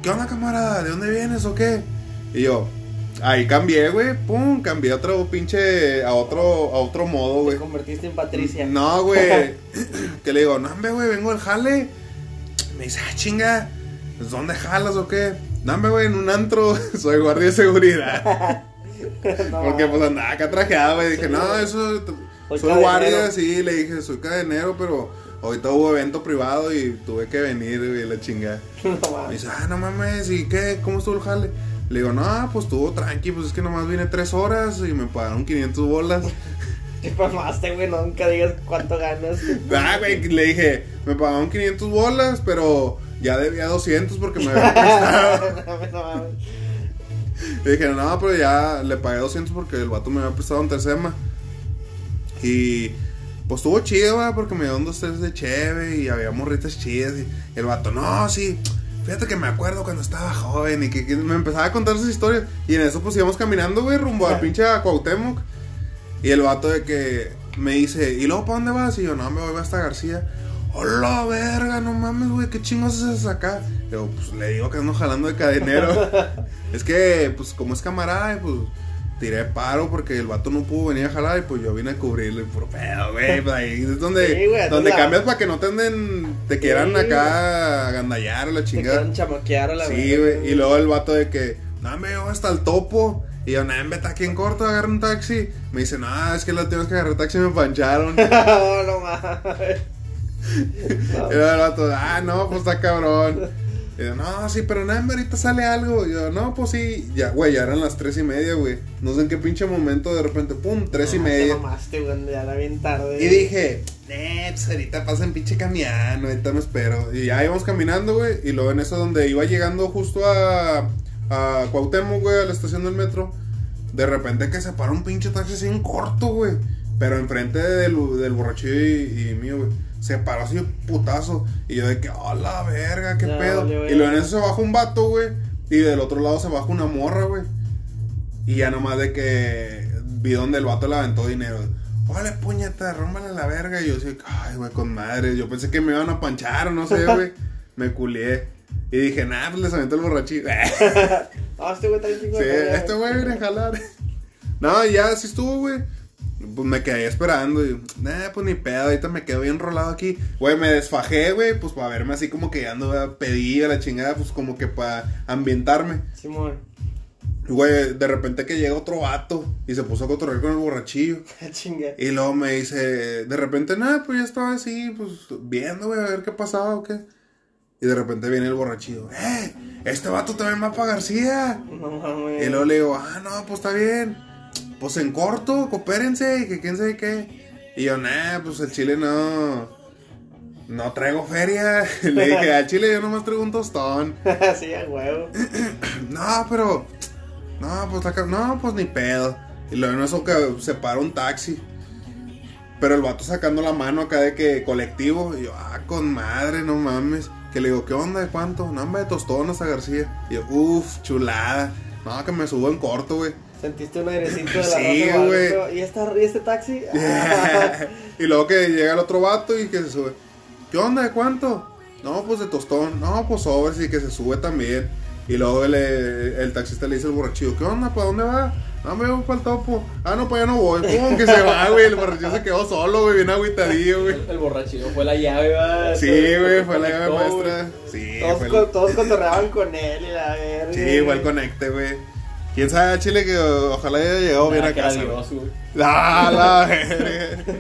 ¿qué onda, camarada? ¿De dónde vienes o qué? Y yo, ahí cambié, güey, pum, cambié a otro pinche, a otro, a otro modo, Te güey. convertiste en Patricia. No, güey. que le digo, no, hombre, güey, vengo del jale. Me dice, ah, chinga, pues, ¿dónde jalas o qué? No, hombre, güey, en un antro, soy guardia de seguridad. No, Porque pues andaba acá trajeado, güey. Dije, Sí, no, eso, Soy cadenero. guardia, sí. Le dije, soy cadenero, pero ahorita hubo evento privado y tuve que venir, güey, la chingada. no Me dice, ah, no mames, ¿y qué? ¿Cómo estuvo el jale? Le digo, no, pues estuvo tranqui, pues es que nomás vine tres horas y me pagaron 500 bolas. Te mamaste, güey. Nunca digas cuánto ganas. Ah, güey, le dije, me pagaron 500 bolas, pero ya debía 200 porque me habían prestado. no no. Le dije, no, pero ya le pagué 200 porque el vato me había prestado un tercema. Y pues estuvo chido, va, porque me dieron dos tres de cheve y había morritas chidas. Y el vato, no, sí. Fíjate que me acuerdo cuando estaba joven y que, que me empezaba a contar sus historias. Y en eso pues íbamos caminando, güey, rumbo al pinche a Cuauhtémoc. Y el vato de que me dice, ¿y luego para dónde vas? Y yo, no, me voy hasta García. ¡Hola, verga! No mames, güey, ¿qué chingos haces acá? Yo, pues le digo que ando jalando de cadenero. es que, pues, como es camarada, pues tiré paro porque el vato no pudo venir a jalar y pues yo vine a cubrirle por pedo, güey. Ahí es donde, Sí, güey, donde cambias para que no te anden, te quieran Sí, acá agandallar o la Te chingada. quieren chamaquear a la Sí, güey. Y luego el vato de que, no, me hasta el topo. Y yo, no, vete aquí en corto, agarra un taxi. Me dice, no, es que la tienes que agarrar taxi y me pancharon. y no, no mames. Luego el vato, ah, no, pues está cabrón. Y yo, no, sí, pero nada, ahorita sale algo. Y yo, no, pues sí. Ya, güey, ya eran las tres y media, güey. No sé en qué pinche momento, de repente, pum, tres y no, media. Te mamaste, güey. Ya era bien tarde. Y dije, eh, pues ahorita pasa en pinche camión, ahorita me espero. Y ya íbamos caminando, güey. Y luego en eso donde iba llegando justo a, a Cuauhtémoc, güey, a la estación del metro. De repente que se para un pinche taxi así en corto, güey. Pero enfrente del, del borrachillo y, y mío, güey. Se paró así de putazo. Y yo de que, oh la verga, qué pedo. y luego en eso se baja un vato, güey. Y del otro lado se baja una morra, güey. Y ya nomás de que vi donde el vato le aventó dinero. Órale, puñeta, rómbale la verga. Y yo así, ay, güey, con madre. Yo pensé que me iban a panchar o no sé, güey. me culié. Y dije, nah, pues les aventó el borrachito. Ah, este güey está bien sí, este güey viene a jalar. no, ya así estuvo, güey. Pues me quedé esperando. Y, nah, pues ni pedo, ahorita me quedo bien enrolado aquí. Güey, me desfajé, güey, pues para verme así como que ando a pedir a la chingada, pues como que para ambientarme. Simón. Güey, de repente que llega otro vato y se puso a cotorrear con el borrachillo. Chinga. Y luego me dice, de repente, nada, pues ya estaba así, pues viendo, güey, a ver qué pasaba o qué. Y de repente viene el borrachillo, ¡eh! Este vato también va para García. No mames. Y luego le digo, ah, no, pues está bien. Pues en corto, coopérense y que quién sabe qué. Y yo, nah, pues el chile no. No traigo feria. Le dije, al chile yo nomás traigo un tostón. sí, a huevo. No, pero. No, pues acá. No, pues ni pedo. Y luego en eso que se para un taxi. Pero el vato sacando la mano acá de que colectivo. Y yo, ah, con madre, no mames. Que le digo, ¿qué onda? ¿De cuánto? No, hombre, de tostones a García. Y yo, uff, chulada. No, que me subo en corto, güey. Sentiste un airecito de la Sí, güey. ¿Y, esta, ¿Y este taxi? y luego que llega el otro vato y que se sube. ¿Qué onda? ¿De cuánto? No, pues de tostón. No, pues sobres y que se sube también. Y luego el, el taxista le dice al borrachillo, ¿qué onda? ¿Para dónde va? No, me voy para el topo. Ah, no, para allá no voy. Pum, que se va, güey. El borrachillo se quedó solo, güey, bien agüitadillo, güey. El, el borrachillo fue la llave, va. Sí, güey, fue la llave maestra. güey. Sí, todos, fue el, todos cotorreaban con él y la verga. sí, fue el conecte, güey. Quién sabe, Chile, que ojalá haya llegado bien a casa. güey. Dios, güey. Ah, la verga.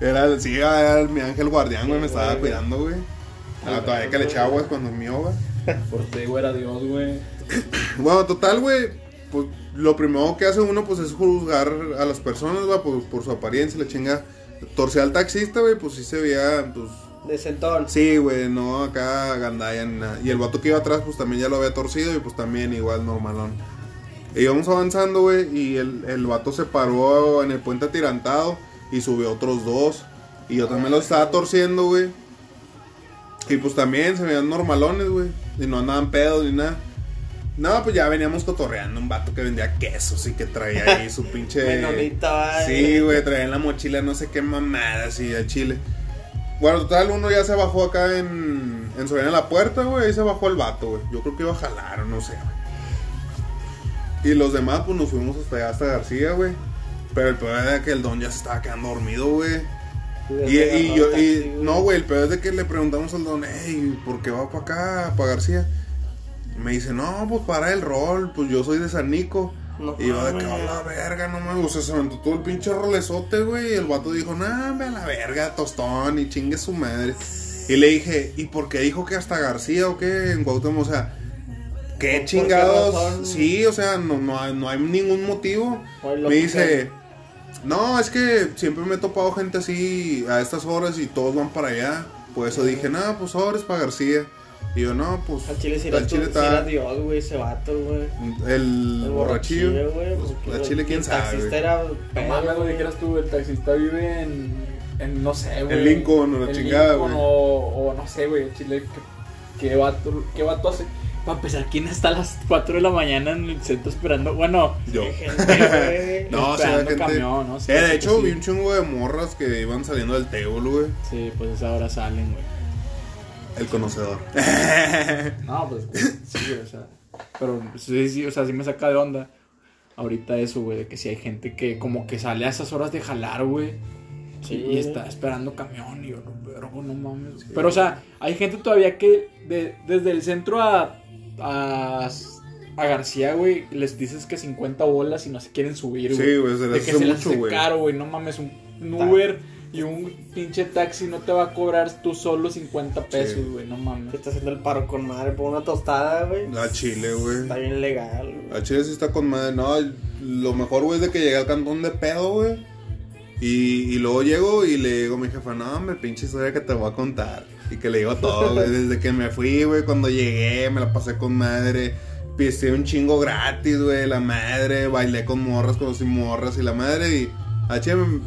Era, el- sí, era mi ángel guardián, güey, me estaba güey. cuidando, güey. Ah, todavía que le echaba aguas cuando me ahoga. Por ti, güey, era Dios, güey. Bueno, total, güey, pues lo primero que hace uno, pues es juzgar a las personas, va, por, por su apariencia, la chinga. Torcía al taxista, güey, pues sí se veía, pues... De sentón. Sí, güey, no acá gandalla ni nada. Y el vato que iba atrás, pues también ya lo había torcido y pues también igual normalón. Y íbamos avanzando, güey, y el, el vato se paró en el puente atirantado y subió otros dos. Y yo también lo estaba torciendo, güey. Y pues también se veían normalones, güey. Y no andaban pedos ni nada. No, pues ya veníamos cotorreando un vato que vendía quesos y que traía ahí su pinche. Menonita, ay. Sí, güey, traía en la mochila no sé qué mamadas y al chile. Bueno, total, uno ya se bajó acá en, en Soriana la puerta, güey. Ahí se bajó el vato, güey. Yo creo que iba a jalar o no sé, güey. Y los demás, pues nos fuimos hasta allá, hasta García, güey. Pero el peor era que el don ya se estaba quedando dormido, güey. Y, y yo, y, no, güey, el peor es de que le preguntamos al don, hey, ¿por qué va para acá, para García? Me dice, no, pues para el rol, pues yo soy de San Nico. No y yo de que, a la verga, no me gusta, se aventó todo el pinche rolezote, güey. Y el vato dijo, nah, ve a la verga, tostón, y chingue su madre. Y le dije, ¿y por qué dijo que hasta García o qué en Cuauhtémoc? O sea, ¿qué ¿Por chingados? razón? Sí, o sea, no, no, hay, no hay ningún motivo. Me dice, no, es que siempre me he topado gente así a estas horas y todos van para allá. Por eso dije, no, pues ahora es para García. Y yo, no, pues. Al chile sí sí está- era Dios, güey, ese vato, güey. El, El borrachillo. borrachillo, güey. Pues, porque al chile, quién el sabe. taxista güey. era No pedo, mames, lo dijeras tú, el taxista vive en, en no sé, güey. Lincoln o la En chingada, güey. O, o no sé, güey, Chile, ¿qué, qué, vato, ¿qué vato hace? Para empezar, ¿quién está a las 4 de la mañana en el centro esperando? Bueno, Yo. Gente, güey. No, o sea, esperando gente. camión, ¿no? Sí, eh, de sí, hecho, sí. vi un chungo de morras que iban saliendo del table, güey. Sí, pues a esa hora salen, güey. El conocedor. No, pues sí, güey, o sea. Pero sí, sí, o sea, sí me saca de onda. Ahorita eso, güey, de que si hay gente que como que sale a esas horas de jalar, güey. Sí, y está esperando camión y yo, no, vergo, no mames. Pero, o sea, hay gente todavía que de- desde el centro a, a, a García, güey, les dices que 50 bolas y no se quieren subir, güey. Sí, güey, se de les que hace se les mucho, hace güey. caro, güey. No mames, un, un Uber y un pinche taxi no te va a cobrar tú solo 50 pesos, Sí. güey. No Que mames. está haciendo el paro con madre por una tostada, güey. A Chile, güey. Está bien legal, güey. A Chile sí está con madre. No, lo mejor, güey, es de que llegué al cantón de pedo, güey. Y, y luego llego y le digo a mi jefa, no, hombre, pinche historia que te voy a contar. Y que le digo todo, güey. Desde que me fui, güey, cuando llegué, me la pasé con madre. Pisé un chingo gratis, güey, la madre. Bailé con morras, conocí morras y la madre. Y a Chile, me-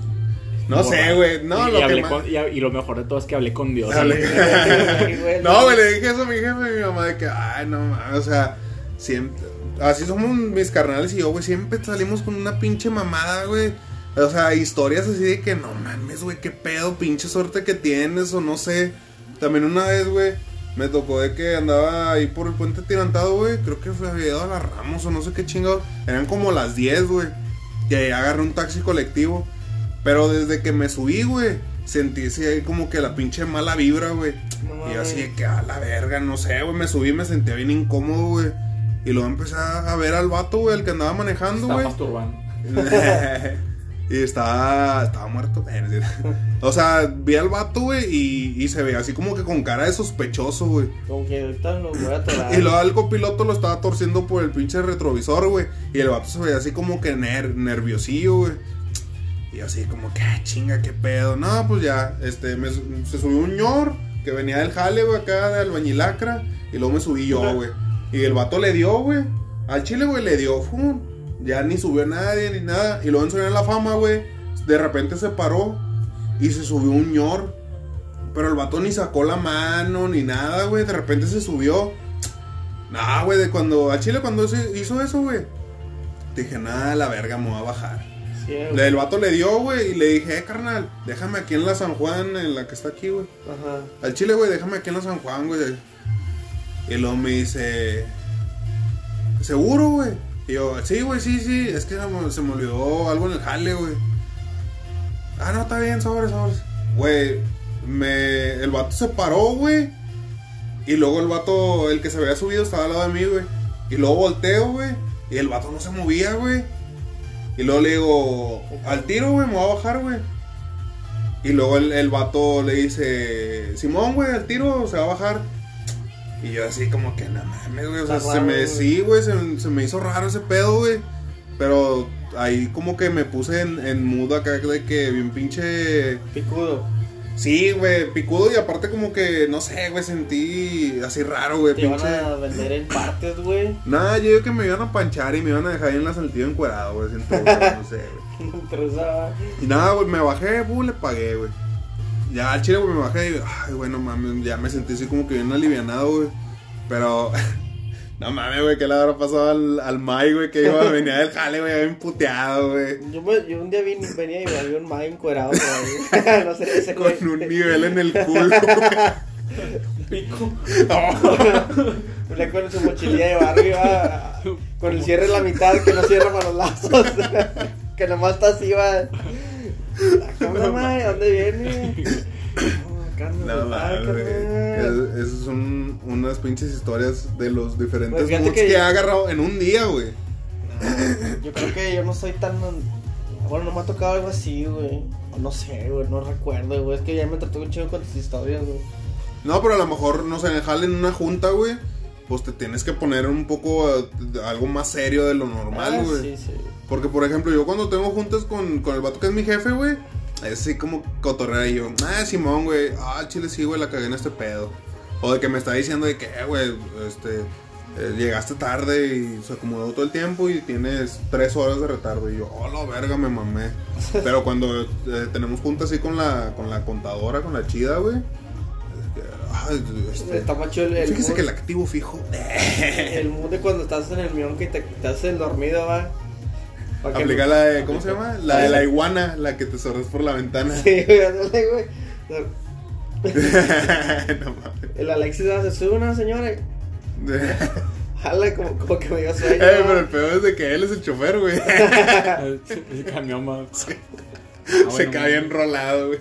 no sé, güey. No, y, lo y que más- con- y, y lo mejor de todo es que hablé con Dios. Hablé- no, güey, le dije eso a mi jefe y mi mamá de que, ay, no mames, o sea, siempre, así somos mis carnales y yo, güey, siempre salimos con una pinche mamada, güey. O sea, historias así de que, no mames, güey, qué pedo, pinche suerte que tienes, o no sé. También una vez, güey, me tocó de que andaba ahí por el puente tirantado, güey, creo que fue había ido a las Ramos o no sé qué chingado. Eran como las 10, güey. Y ahí agarré un taxi colectivo. Pero desde que me subí, güey, sentí así ahí como que la pinche mala vibra, güey. No y yo así de que a la verga, no sé, güey, me subí y me sentía bien incómodo, güey. Y luego empecé a ver al vato, güey, el que andaba manejando, Está güey. masturbando. y estaba, estaba muerto. Eh. O sea, vi al vato, güey, y, y se veía así como que con cara de sospechoso, güey. Como que ahorita lo voy a atorar. Y luego el copiloto lo estaba torciendo por el pinche retrovisor, güey. Y el vato se veía así como que ner- nerviosillo, güey. Y así como que, "Ah, chinga, qué pedo. No, pues ya, este, me se subió un ñor que venía del jale, güey, acá de albañilacra. Y luego me subí yo, güey. Y el vato le dio, güey. Al chile, güey, le dio, fum. Ya ni subió nadie ni nada. Y luego en la fama, güey. De repente se paró y se subió un ñor. Pero el vato ni sacó la mano ni nada, güey. De repente se subió. Nah, güey, de cuando. A Chile cuando se hizo eso, güey. Dije, nada, la verga, me voy a bajar. Sí. El vato le dio, güey, y le dije, eh, carnal, déjame aquí en la San Juan, en la que está aquí, güey. Ajá. Al Chile, güey, déjame aquí en la San Juan, güey. Y luego me dice, ¿seguro, güey? Y yo, sí, güey, sí, sí, es que se me- olvidó algo en el jale, güey. Ah, no, está bien, sobres, sobres. Güey, me... el vato se paró, güey. Y luego el vato, el que se había subido, estaba al lado de mí, güey. Y luego volteo, güey. Y el vato no se movía, güey. Y luego le digo, al tiro, güey, me voy a bajar, güey. Y luego el, el vato le dice, Simón, güey, al tiro se va a bajar. Y yo así como que, no mames, güey. O sea, Está se raro, me, güey. sí, güey, se, se me hizo raro ese pedo, güey. Pero ahí como que me puse en, en mood acá de que bien pinche... Picudo. Sí, güey, picudo y aparte como que, no sé, güey, sentí así raro, güey, Te iban pinche... a vender en partes, güey. Nada, yo digo que me iban a panchar y me iban a dejar ahí en la saltillo encuerado, güey, siento, güey, no sé, güey. Pero. Y nada, güey, me bajé, bu, le pagué, güey. Ya al chile, güey, me bajé y, ay, güey, no mames, ya me sentí así como que bien alivianado, güey. Pero, no mames, güey, que le habrá pasado al, al Mai, güey, que iba, venía del jale, güey, bien puteado, güey. Yo, me- yo un día vine, venía y había un mae encuerado ahí. no sé, ese Con güey. un nivel en el culo, güey. Pico. Venía con su mochililla de barrio, iba con el cierre en la mitad, que no cierra para los lazos. que nomás está así, va. ¿Qué onda, mae? ¿Dónde viene? No mames. Es- Esas son unas pinches historias de los diferentes Pues moods que- que... he agarrado en un día, güey. Yo creo que yo no soy tan. Bueno, no me ha tocado algo así, güey. O No sé, güey, no recuerdo, güey. Es que ya me trató un chingo con tus historias, güey. No, pero a lo mejor, no sé, en el jale en una junta, güey. Pues te tienes que poner un poco algo más serio de lo normal, Ah, güey. Sí, sí. Porque, por ejemplo, yo cuando tengo juntas con, con el vato que es mi jefe, güey, es así como cotorrea y yo, ah, Simón, güey, ah, chile sí, güey, la cagué en este pedo. O de que me está diciendo de que, güey, este, eh, llegaste tarde y se acomodó todo el tiempo y tienes tres horas de retardo. Y yo, oh, la verga, me mamé. Pero cuando eh, tenemos juntas así con la, con la contadora, con la chida, güey, este, Está macho el, el fíjese mood, que el activo fijo. el mood de cuando estás en el mión que te, te haces el dormido, va. Pa' que- Aplica la de, ¿cómo se llama? La de la iguana, la que te sorres por la ventana. Sí, güey, güey. no mames. El Alexis va, se sube una señora jala como, como que me dio sueño. Eh, pero el peor es de que él es el chofer, güey. El camión, ma. Ah, Se bueno, cae bien enrolado, güey.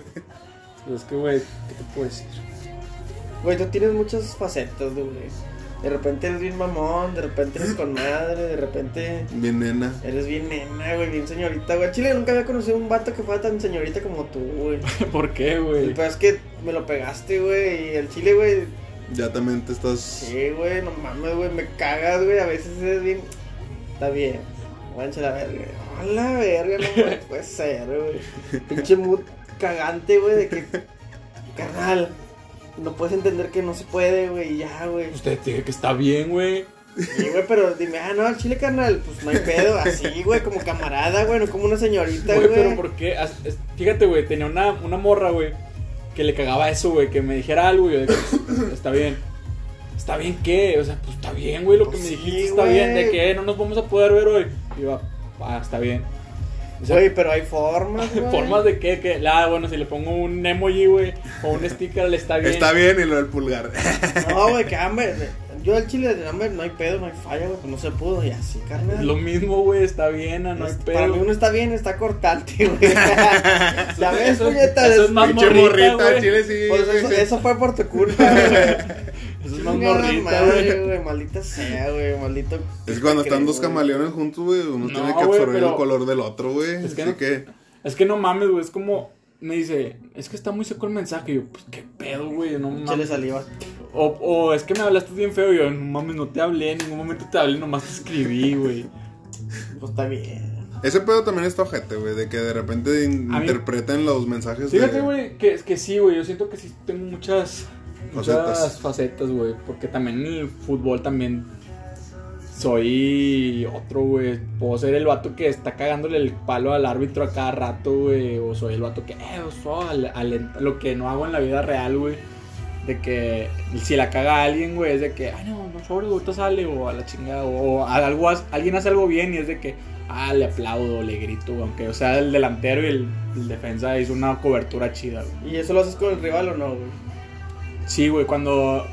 Pues es que, güey, ¿qué te puedo decir? Güey, tú tienes muchas facetas, güey. De repente eres bien mamón, de repente eres con madre, de repente Bien nena. eres bien nena, güey, bien señorita, güey. Chile nunca había conocido un vato que fuera tan señorita como tú, güey. ¿Por qué, El güey? peor es que me lo pegaste, güey, y el chile, güey, Ya también te estás. sí, güey, no mames, güey, me cagas, güey, a veces eres bien... Está bien, guancha la verga. A la verga, no güey, puede ser, güey. Pinche mood cagante, güey, de que... Carnal, no puedes entender que no se puede, güey, ya, güey. Usted te que está bien, güey. Sí, güey, pero dime, ah, no, al chile, carnal, pues no hay pedo, así, güey, como camarada, güey, no como una señorita, Güey, güey. pero ¿por qué? Fíjate, güey, tenía una, una morra, güey, que le cagaba eso, güey, que me dijera algo, y yo de que, pues, está bien. ¿Está bien qué? O sea, pues está bien, güey, lo que Pues me dijiste está güey. bien. ¿De qué? No nos vamos a poder ver hoy. Y yo, ah, está bien. O sea, Güey, pero hay formas, güey. ¿Formas de qué? Que, ah, bueno, si le pongo un emoji, güey, o un sticker, le está bien. Está bien y lo del pulgar. No, güey, que hambre. Yo al chile de hambre no hay pedo, no hay falla, güey, pues no se pudo, y así, carnal. Lo mismo, güey, está bien, ah, no hay pedo. Para mí uno está bien, está cortante, güey. ya ves, Eso- puñetas. eso es más Pinche morrita, morrita, chile sí. Pues eso, fue por tu culpa, güey. Eso es más morrita, güey. güey, maldita sea, güey, maldito. Es que cuando ¿qué están crees, dos güey? camaleones juntos, güey, uno No, tiene que güey, absorber pero- el color del otro, güey. Es que Así no- que. Es que no mames, güey, es como... Me dice, es que está muy seco el mensaje. Y yo, pues, ¿qué pedo, güey? No Chile mames. saliva. O, o es que me hablaste bien feo. Y yo, no mames, no te hablé. En ningún momento te hablé, nomás te escribí, güey. Pues está bien. Ese pedo también está ojete, güey, de que de repente mí- interpreten los mensajes. Fíjate, de- güey, que, que sí, güey. Yo siento que sí tengo muchas, muchas Facetas. facetas, güey. Porque también en el fútbol también soy otro, güey. Puedo ser el vato que está cagándole el palo al árbitro a cada rato, güey. O soy el vato que, eh, oso, al- al- lo que no hago en la vida real, güey. De que si la caga alguien, güey, es de que, ay, no, no, sobre, ahorita sale, o a la chingada, o, o a algo, alguien hace algo bien y es de que, ah, le aplaudo, le grito, aunque o sea el delantero y el, el defensa hizo una cobertura chida, güey. ¿Y eso lo haces con el rival o no, güey? Sí, güey, cuando,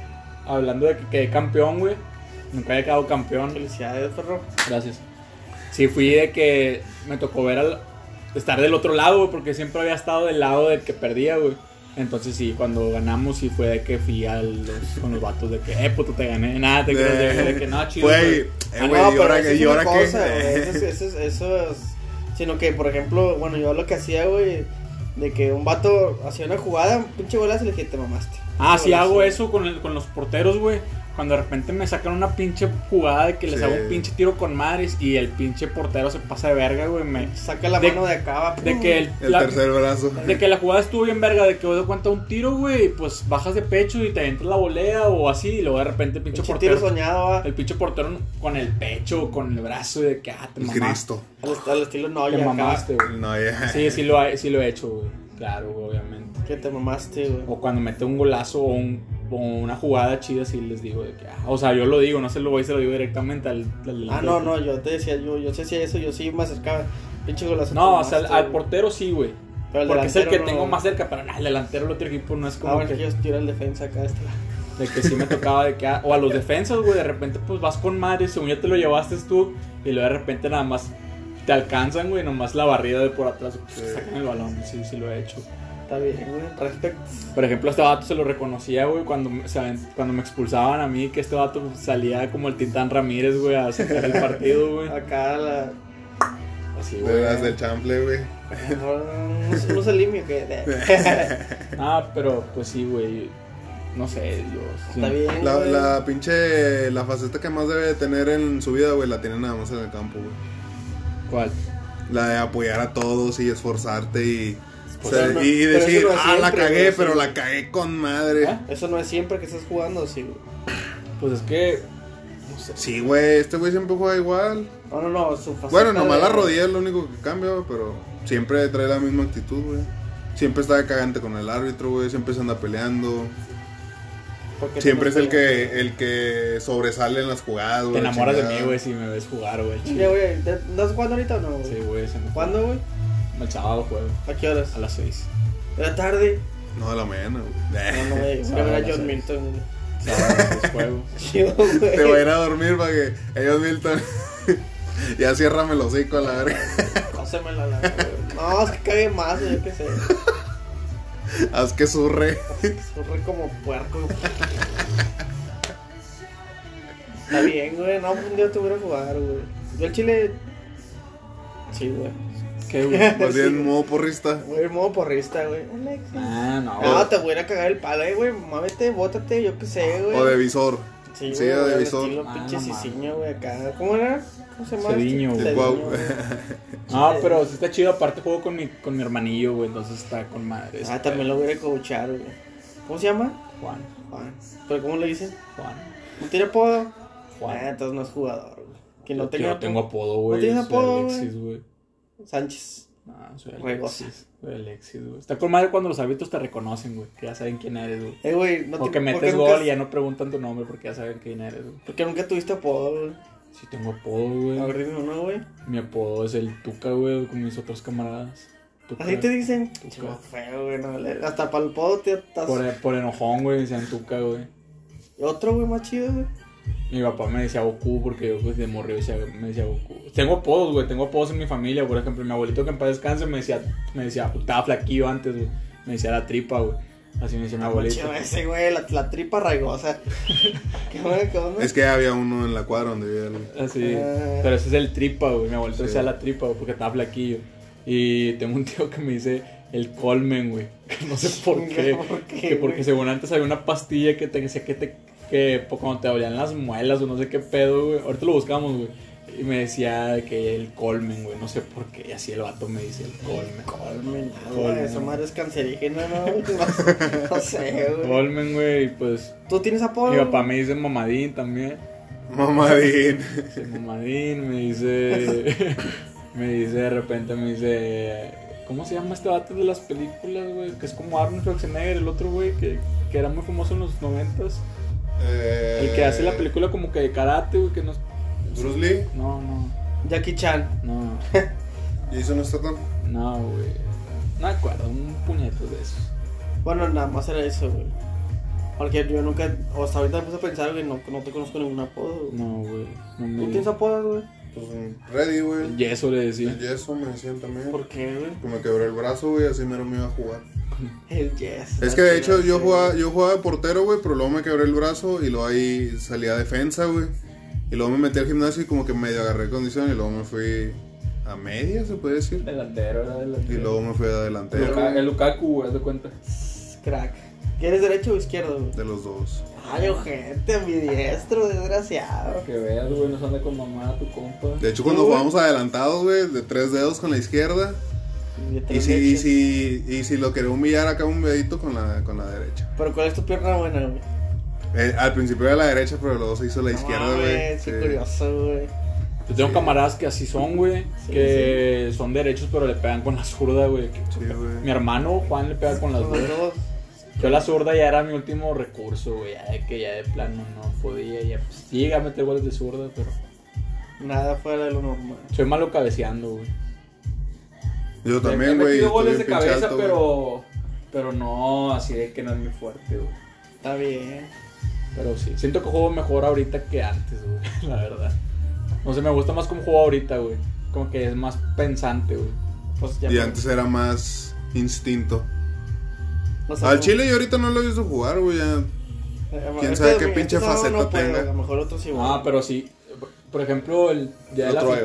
hablando de que quedé campeón, güey, nunca había quedado campeón, Felicidades, perro. gracias. Sí, fui de que me tocó ver al, estar del otro lado, güey, porque siempre había estado del lado del que perdía, güey. Entonces sí, cuando ganamos sí fue de que fui a los, con los vatos de que, eh, puto, te gané. Nada, te creas de, de que no, chido. Güey, güey. eh, Ah, güey, no, ¿y pero ahora una ahora güey, Eso, es- eso, es- eso es- Sino que, por ejemplo, bueno, yo lo que hacía, güey, de que un vato hacía una jugada, un pinche golazo, y le dije, te mamaste. Ah, sí golazo. hago eso con, el- con los porteros, güey. Cuando de repente me sacan una pinche jugada de que les Sí. hago un pinche tiro con madres y el pinche portero se pasa de verga, güey. Me, Saca la De- mano de acá, va, de que el, El la- tercer brazo. de que la jugada estuvo bien verga, de que doy cuenta un tiro, güey, y pues bajas de pecho y te entras la volea o así, y luego de repente el pinche Pinche portero. tiro soñado. El pinche portero con el pecho, con el brazo, y de que, ah, te mamaste. Cristo. Al, est- al estilo Te Noya, acá. mamaste, güey. No, ya. Sí, sí lo, he- sí lo he hecho, güey. Claro, güey, obviamente. Que te mamaste, güey. O cuando mete un golazo o, un- una jugada chida, sí les digo de que, ah, o sea, yo lo digo, no se lo voy, se lo digo directamente al. al- Ah, no, no, yo te decía, yo, yo sí hacía eso, yo sí me acercaba. Pinche golazo. No, o sea, al, portero sí, güey. Porque es el que tengo más cerca, pero nada, el delantero del otro equipo no es como bueno, que, que yo tiro el defensa acá, este lado. de que sí me tocaba de que, ah, o a los defensas, güey, de repente pues vas con madre, según ya te lo llevaste tú, y luego de repente nada más te alcanzan, güey, nomás la barrida de por atrás, pues, Sí. sacan el balón, sí, sí lo he hecho. Está bien, güey. Por ejemplo, este vato se lo reconocía, güey, cuando, me- ¿saben? cuando me expulsaban a mí, que este vato salía como el Titán Ramírez, güey, a sacar el partido, güey. Acá la. Así, De güey. las del chample, güey. No, no se limpio que. Ah, pero pues sí, güey. No sé, yo. sí. Está bien. La, güey. la pinche. La faceta que más debe de tener en su vida, güey, la tiene nada más en el campo, güey. ¿Cuál? La de apoyar a todos y esforzarte y. Pues, o sea, pero no- y decir, no ah, la cagué, pero sí. la cagué con madre. ¿Eh? Eso no es siempre que estás jugando, sí, güey. Pues es que. No sé. Sí, güey, este güey siempre juega igual. No, no, no. Su faceta Bueno, nomás de- la rodilla es lo único que cambia, güey, pero siempre trae la misma actitud, güey. Siempre está cagante con el árbitro, güey, siempre se anda peleando. porque Siempre es el que el que sobresale en las jugadas, güey. Te enamoras de mí, güey, si me ves jugar, güey. Ya, güey. ¿te- ¿Estás jugando ahorita o no, güey? Sí, güey. me. ¿Cuándo, güey? El sábado juego. ¿A qué horas? A las 6. ¿De la tarde? No, de la mañana, güey. No, no, güey. Voy a ver a John seis. Milton, güey. Sábado a las 6 juego. Chido, güey. Te voy a ir a dormir para que ellos Milton. ya ciérrame el hocico a la verga. Pásamela, la güey. No, es que cague más, güey, yo qué sé. Haz que surre. Surre como puerco. Está bien, güey. No, un día te voy a jugar, güey. Yo el chile. Sí, güey. ¿Qué, güey? Más Sí. bien modo porrista. En modo porrista, güey. Alexis. Ah, no, No, güey. te voy a ir a cagar el palo, eh, güey. Muévete, bótate, yo qué sé, güey. O de visor. Sí, sí, güey, de visor. estilo Ah, pinche. Cicinho, güey, acá. ¿Cómo era? ¿Cómo se llama? Cediño, este? güey. Guau. Cediño, güey. No, pero sí está chido. Aparte juego con mi, con mi hermanillo, güey. Entonces está con madre. Ah, también lo voy a coachar, güey. ¿Cómo se llama? Juan. Juan. ¿Pero cómo le dicen? Juan. ¿No tiene apodo? Juan. Ah, entonces no es jugador, güey. Que no tenga yo tengo apodo, güey. ¿No tienes apodo, Alexis, güey. Sánchez. No, soy. Alexis. Soy Alexis, güey. Está con madre cuando los árbitros te reconocen, güey. Que ya saben quién eres, güey. Eh, güey, no o te- que ¿por metes gol nunca- y ya no preguntan tu nombre porque ya saben quién eres, güey. ¿Por qué nunca tuviste apodo, güey? Sí tengo apodo, güey. A ver, dime uno, güey. Mi apodo es el Tuca, güey, con mis otros camaradas. Tuca. Así te dicen. Tuca. Chico feo, güey. No, hasta para el apodo te estás. Por, por enojón, güey, decían Tuca, güey. Otro, güey, más chido, güey. Mi papá me decía Goku porque yo pues de morrió me decía Goku. Tengo apodos, güey, tengo apodos en mi familia, por ejemplo, mi abuelito que en paz descanse me decía, me decía, estaba flaquillo antes, güey. Me decía la tripa, güey. Así me decía mi abuelito. Chido ese, güey, la, la tripa raigosa. ¿Qué onda, qué onda? Es que había uno en la cuadra donde vivía el. Así. Ah. Pero ese es el tripa, güey. Mi abuelito Sí. decía la tripa, güey, porque estaba flaquillo. Y tengo un tío que me dice el colmen, güey. Que no sé por qué. ¿Por qué, que porque güey? según antes había una pastilla que te decía que te. Que pues, cuando te dolían las muelas o no sé qué pedo, güey. Ahorita lo buscamos, güey. Y me decía que el colmen, güey. No sé por qué. Y así el vato me dice el colmen. Colmen, no, Colmen. güey, esa madre es cancerígena, ¿no? No, no sé, güey. Colmen, güey. Y pues. ¿Tú tienes apodo? Mi papá me dice mamadín también. Mamadín. Mamadín, me dice. me dice de repente, me dice. ¿Cómo se llama este vato de las películas, güey? Que es como Arnold Schwarzenegger, el otro, güey, que, que era muy famoso en los noventas. Eh, El que hace la película como que de karate, güey, que no. Bruce Lee. No, no, Jackie Chan. no, Jason Statham. no, güey. No me acuerdo, un puñeto de esos. Bueno, nada más era eso, güey. Porque yo nunca, o hasta ahorita me puse a pensar, güey, no, no te conozco ningún apodo, güey. No, güey. No ¿Tú me. tienes apodos, güey? Pues un ready, güey. El yeso le decía. El yeso me decían también. ¿Por qué, güey? Que me quebré el brazo, güey, así mero me iba a jugar. El yes. Es que de hecho yo jugaba, yo jugaba de portero, güey, pero luego me quebré el brazo y luego ahí salí a defensa, güey. Y luego me metí al gimnasio y como que medio agarré condición y luego me fui a media, se puede decir. Delantero, era Y delantero. luego me fui a El delantero. Luka- el Lukaku, güey, haz de cuenta. Crack. ¿Quieres derecho o izquierdo, güey? De los dos. Ay, ojete, mi diestro, desgraciado. Que veas, güey, no se anda con mamá tu compa. De hecho, cuando jugamos adelantados, güey, de tres dedos con la izquierda. Y si, y si, y si lo quería humillar acá un dedito con la, con la derecha. Pero ¿cuál es tu pierna buena, güey? Eh, al principio era la derecha, pero luego se hizo la izquierda, güey. Sí. curioso, güey. Yo tengo Sí. camaradas que así son, güey. Sí, que son derechos, pero le pegan con la zurda, güey. Mi hermano Juan le pega con las dos. Yo la zurda ya era mi último recurso, güey. Ya de que ya de plano no podía. Ya pues sí llegué a meter goles de zurda, pero Nada fuera de lo normal. soy malo cabeceando, güey. Yo He también, metido güey. estoy goles de cabeza, alto, pero. Pero no, así de que no es muy fuerte, güey. Está bien. Pero sí, siento que juego mejor ahorita que antes, güey. La verdad. No sé, me gusta más como juego ahorita, güey. Como que es más pensante, güey. Pues. Y me- antes era más instinto. Al Chile yo ahorita no lo he visto jugar, güey. ya. Eh, quién este- sabe qué este pinche faceta no tenga. A lo mejor otros igual. Ah, pero sí. Por ejemplo, el día, de El la, otro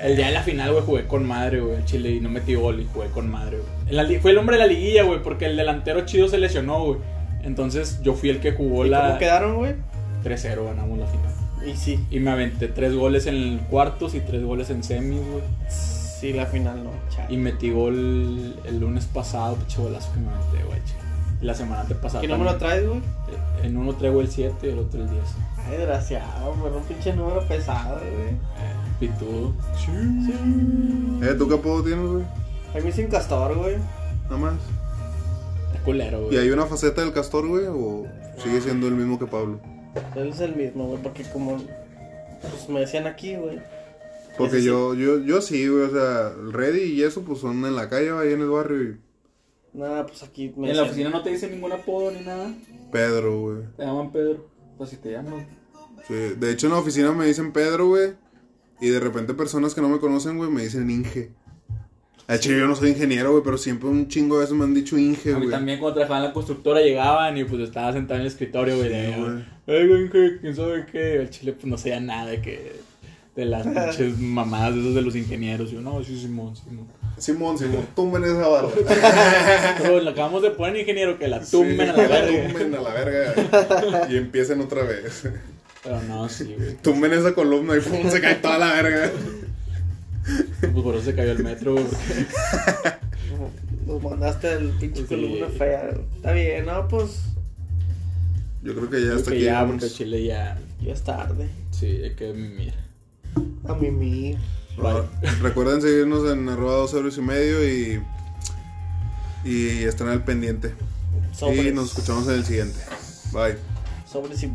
el día de la final, güey, jugué con madre, güey, el Chile y no metí gol y jugué con madre, güey. En la li- Fue el hombre de la liguilla, güey, porque el delantero chido se lesionó, güey. Entonces yo fui el que jugó ¿Y la ¿Cómo quedaron, güey? 3-0, ganamos la final. Y sí. Y me aventé tres goles en cuartos y tres goles en semis, güey. Sí, la final no. chale. Y metí gol el lunes pasado, pinche golazo que me aventé, güey. chile. La semana pasada. ¿Qué número traes, güey? En uno traigo el 7 y el otro el 10. Ay, desgraciado, bueno, un pinche número pesado, güey. Eh, pitudo. Eh, ¿tú qué apodo tienes, güey? A mí sin castor, güey. Nada más. Está culero, güey. ¿Y hay una faceta del castor, güey? ¿O sigue siendo el mismo que Pablo? Él es el mismo, güey, porque como. Pues me decían aquí, güey. Porque sí. yo, yo, yo sí, güey. O sea, el Reddy y eso, pues son en la calle, ahí en el barrio. Y Nada, pues aquí me En la oficina no te dicen ningún apodo ni nada. Pedro, güey. Te llaman Pedro. Pues si te llaman. Sí, de hecho en la oficina me dicen Pedro, güey. Y de repente personas que no me conocen, güey, me dicen Inge. Al chile yo no soy ingeniero, güey, pero siempre un chingo de veces me han dicho Inge, A mí güey. también cuando trabajaba en la constructora llegaban y pues estaba sentado en el escritorio, güey. Sí, de, güey. "Ay, güey, ¿qué- ¿quién sabe qué? El chile pues no sabía nada de que... De las pinches mamadas de esos de los ingenieros. Yo, no, sí, Simón, Simón. Simón, Simón, tumben esa barra. Pero le acabamos de poner ingeniero que la tumben Sí, a la verga. Tumben a la verga. Y empiecen otra vez. Pero no, sí, güey. Tumben esa columna y pum, se cae toda la verga. Pues por eso se cayó el metro, güey. porque- Nos mandaste el pinche Sí. columna fea. Está bien, no, pues. Yo creo que ya Creo que aquí. ya, porque chile ya... Ya es tarde. Sí, hay que mimir. A mí, Ah, Recuerden seguirnos en arroba dos euros y medio y, y estén al pendiente. Y nos escuchamos en el siguiente. Bye. Sobres y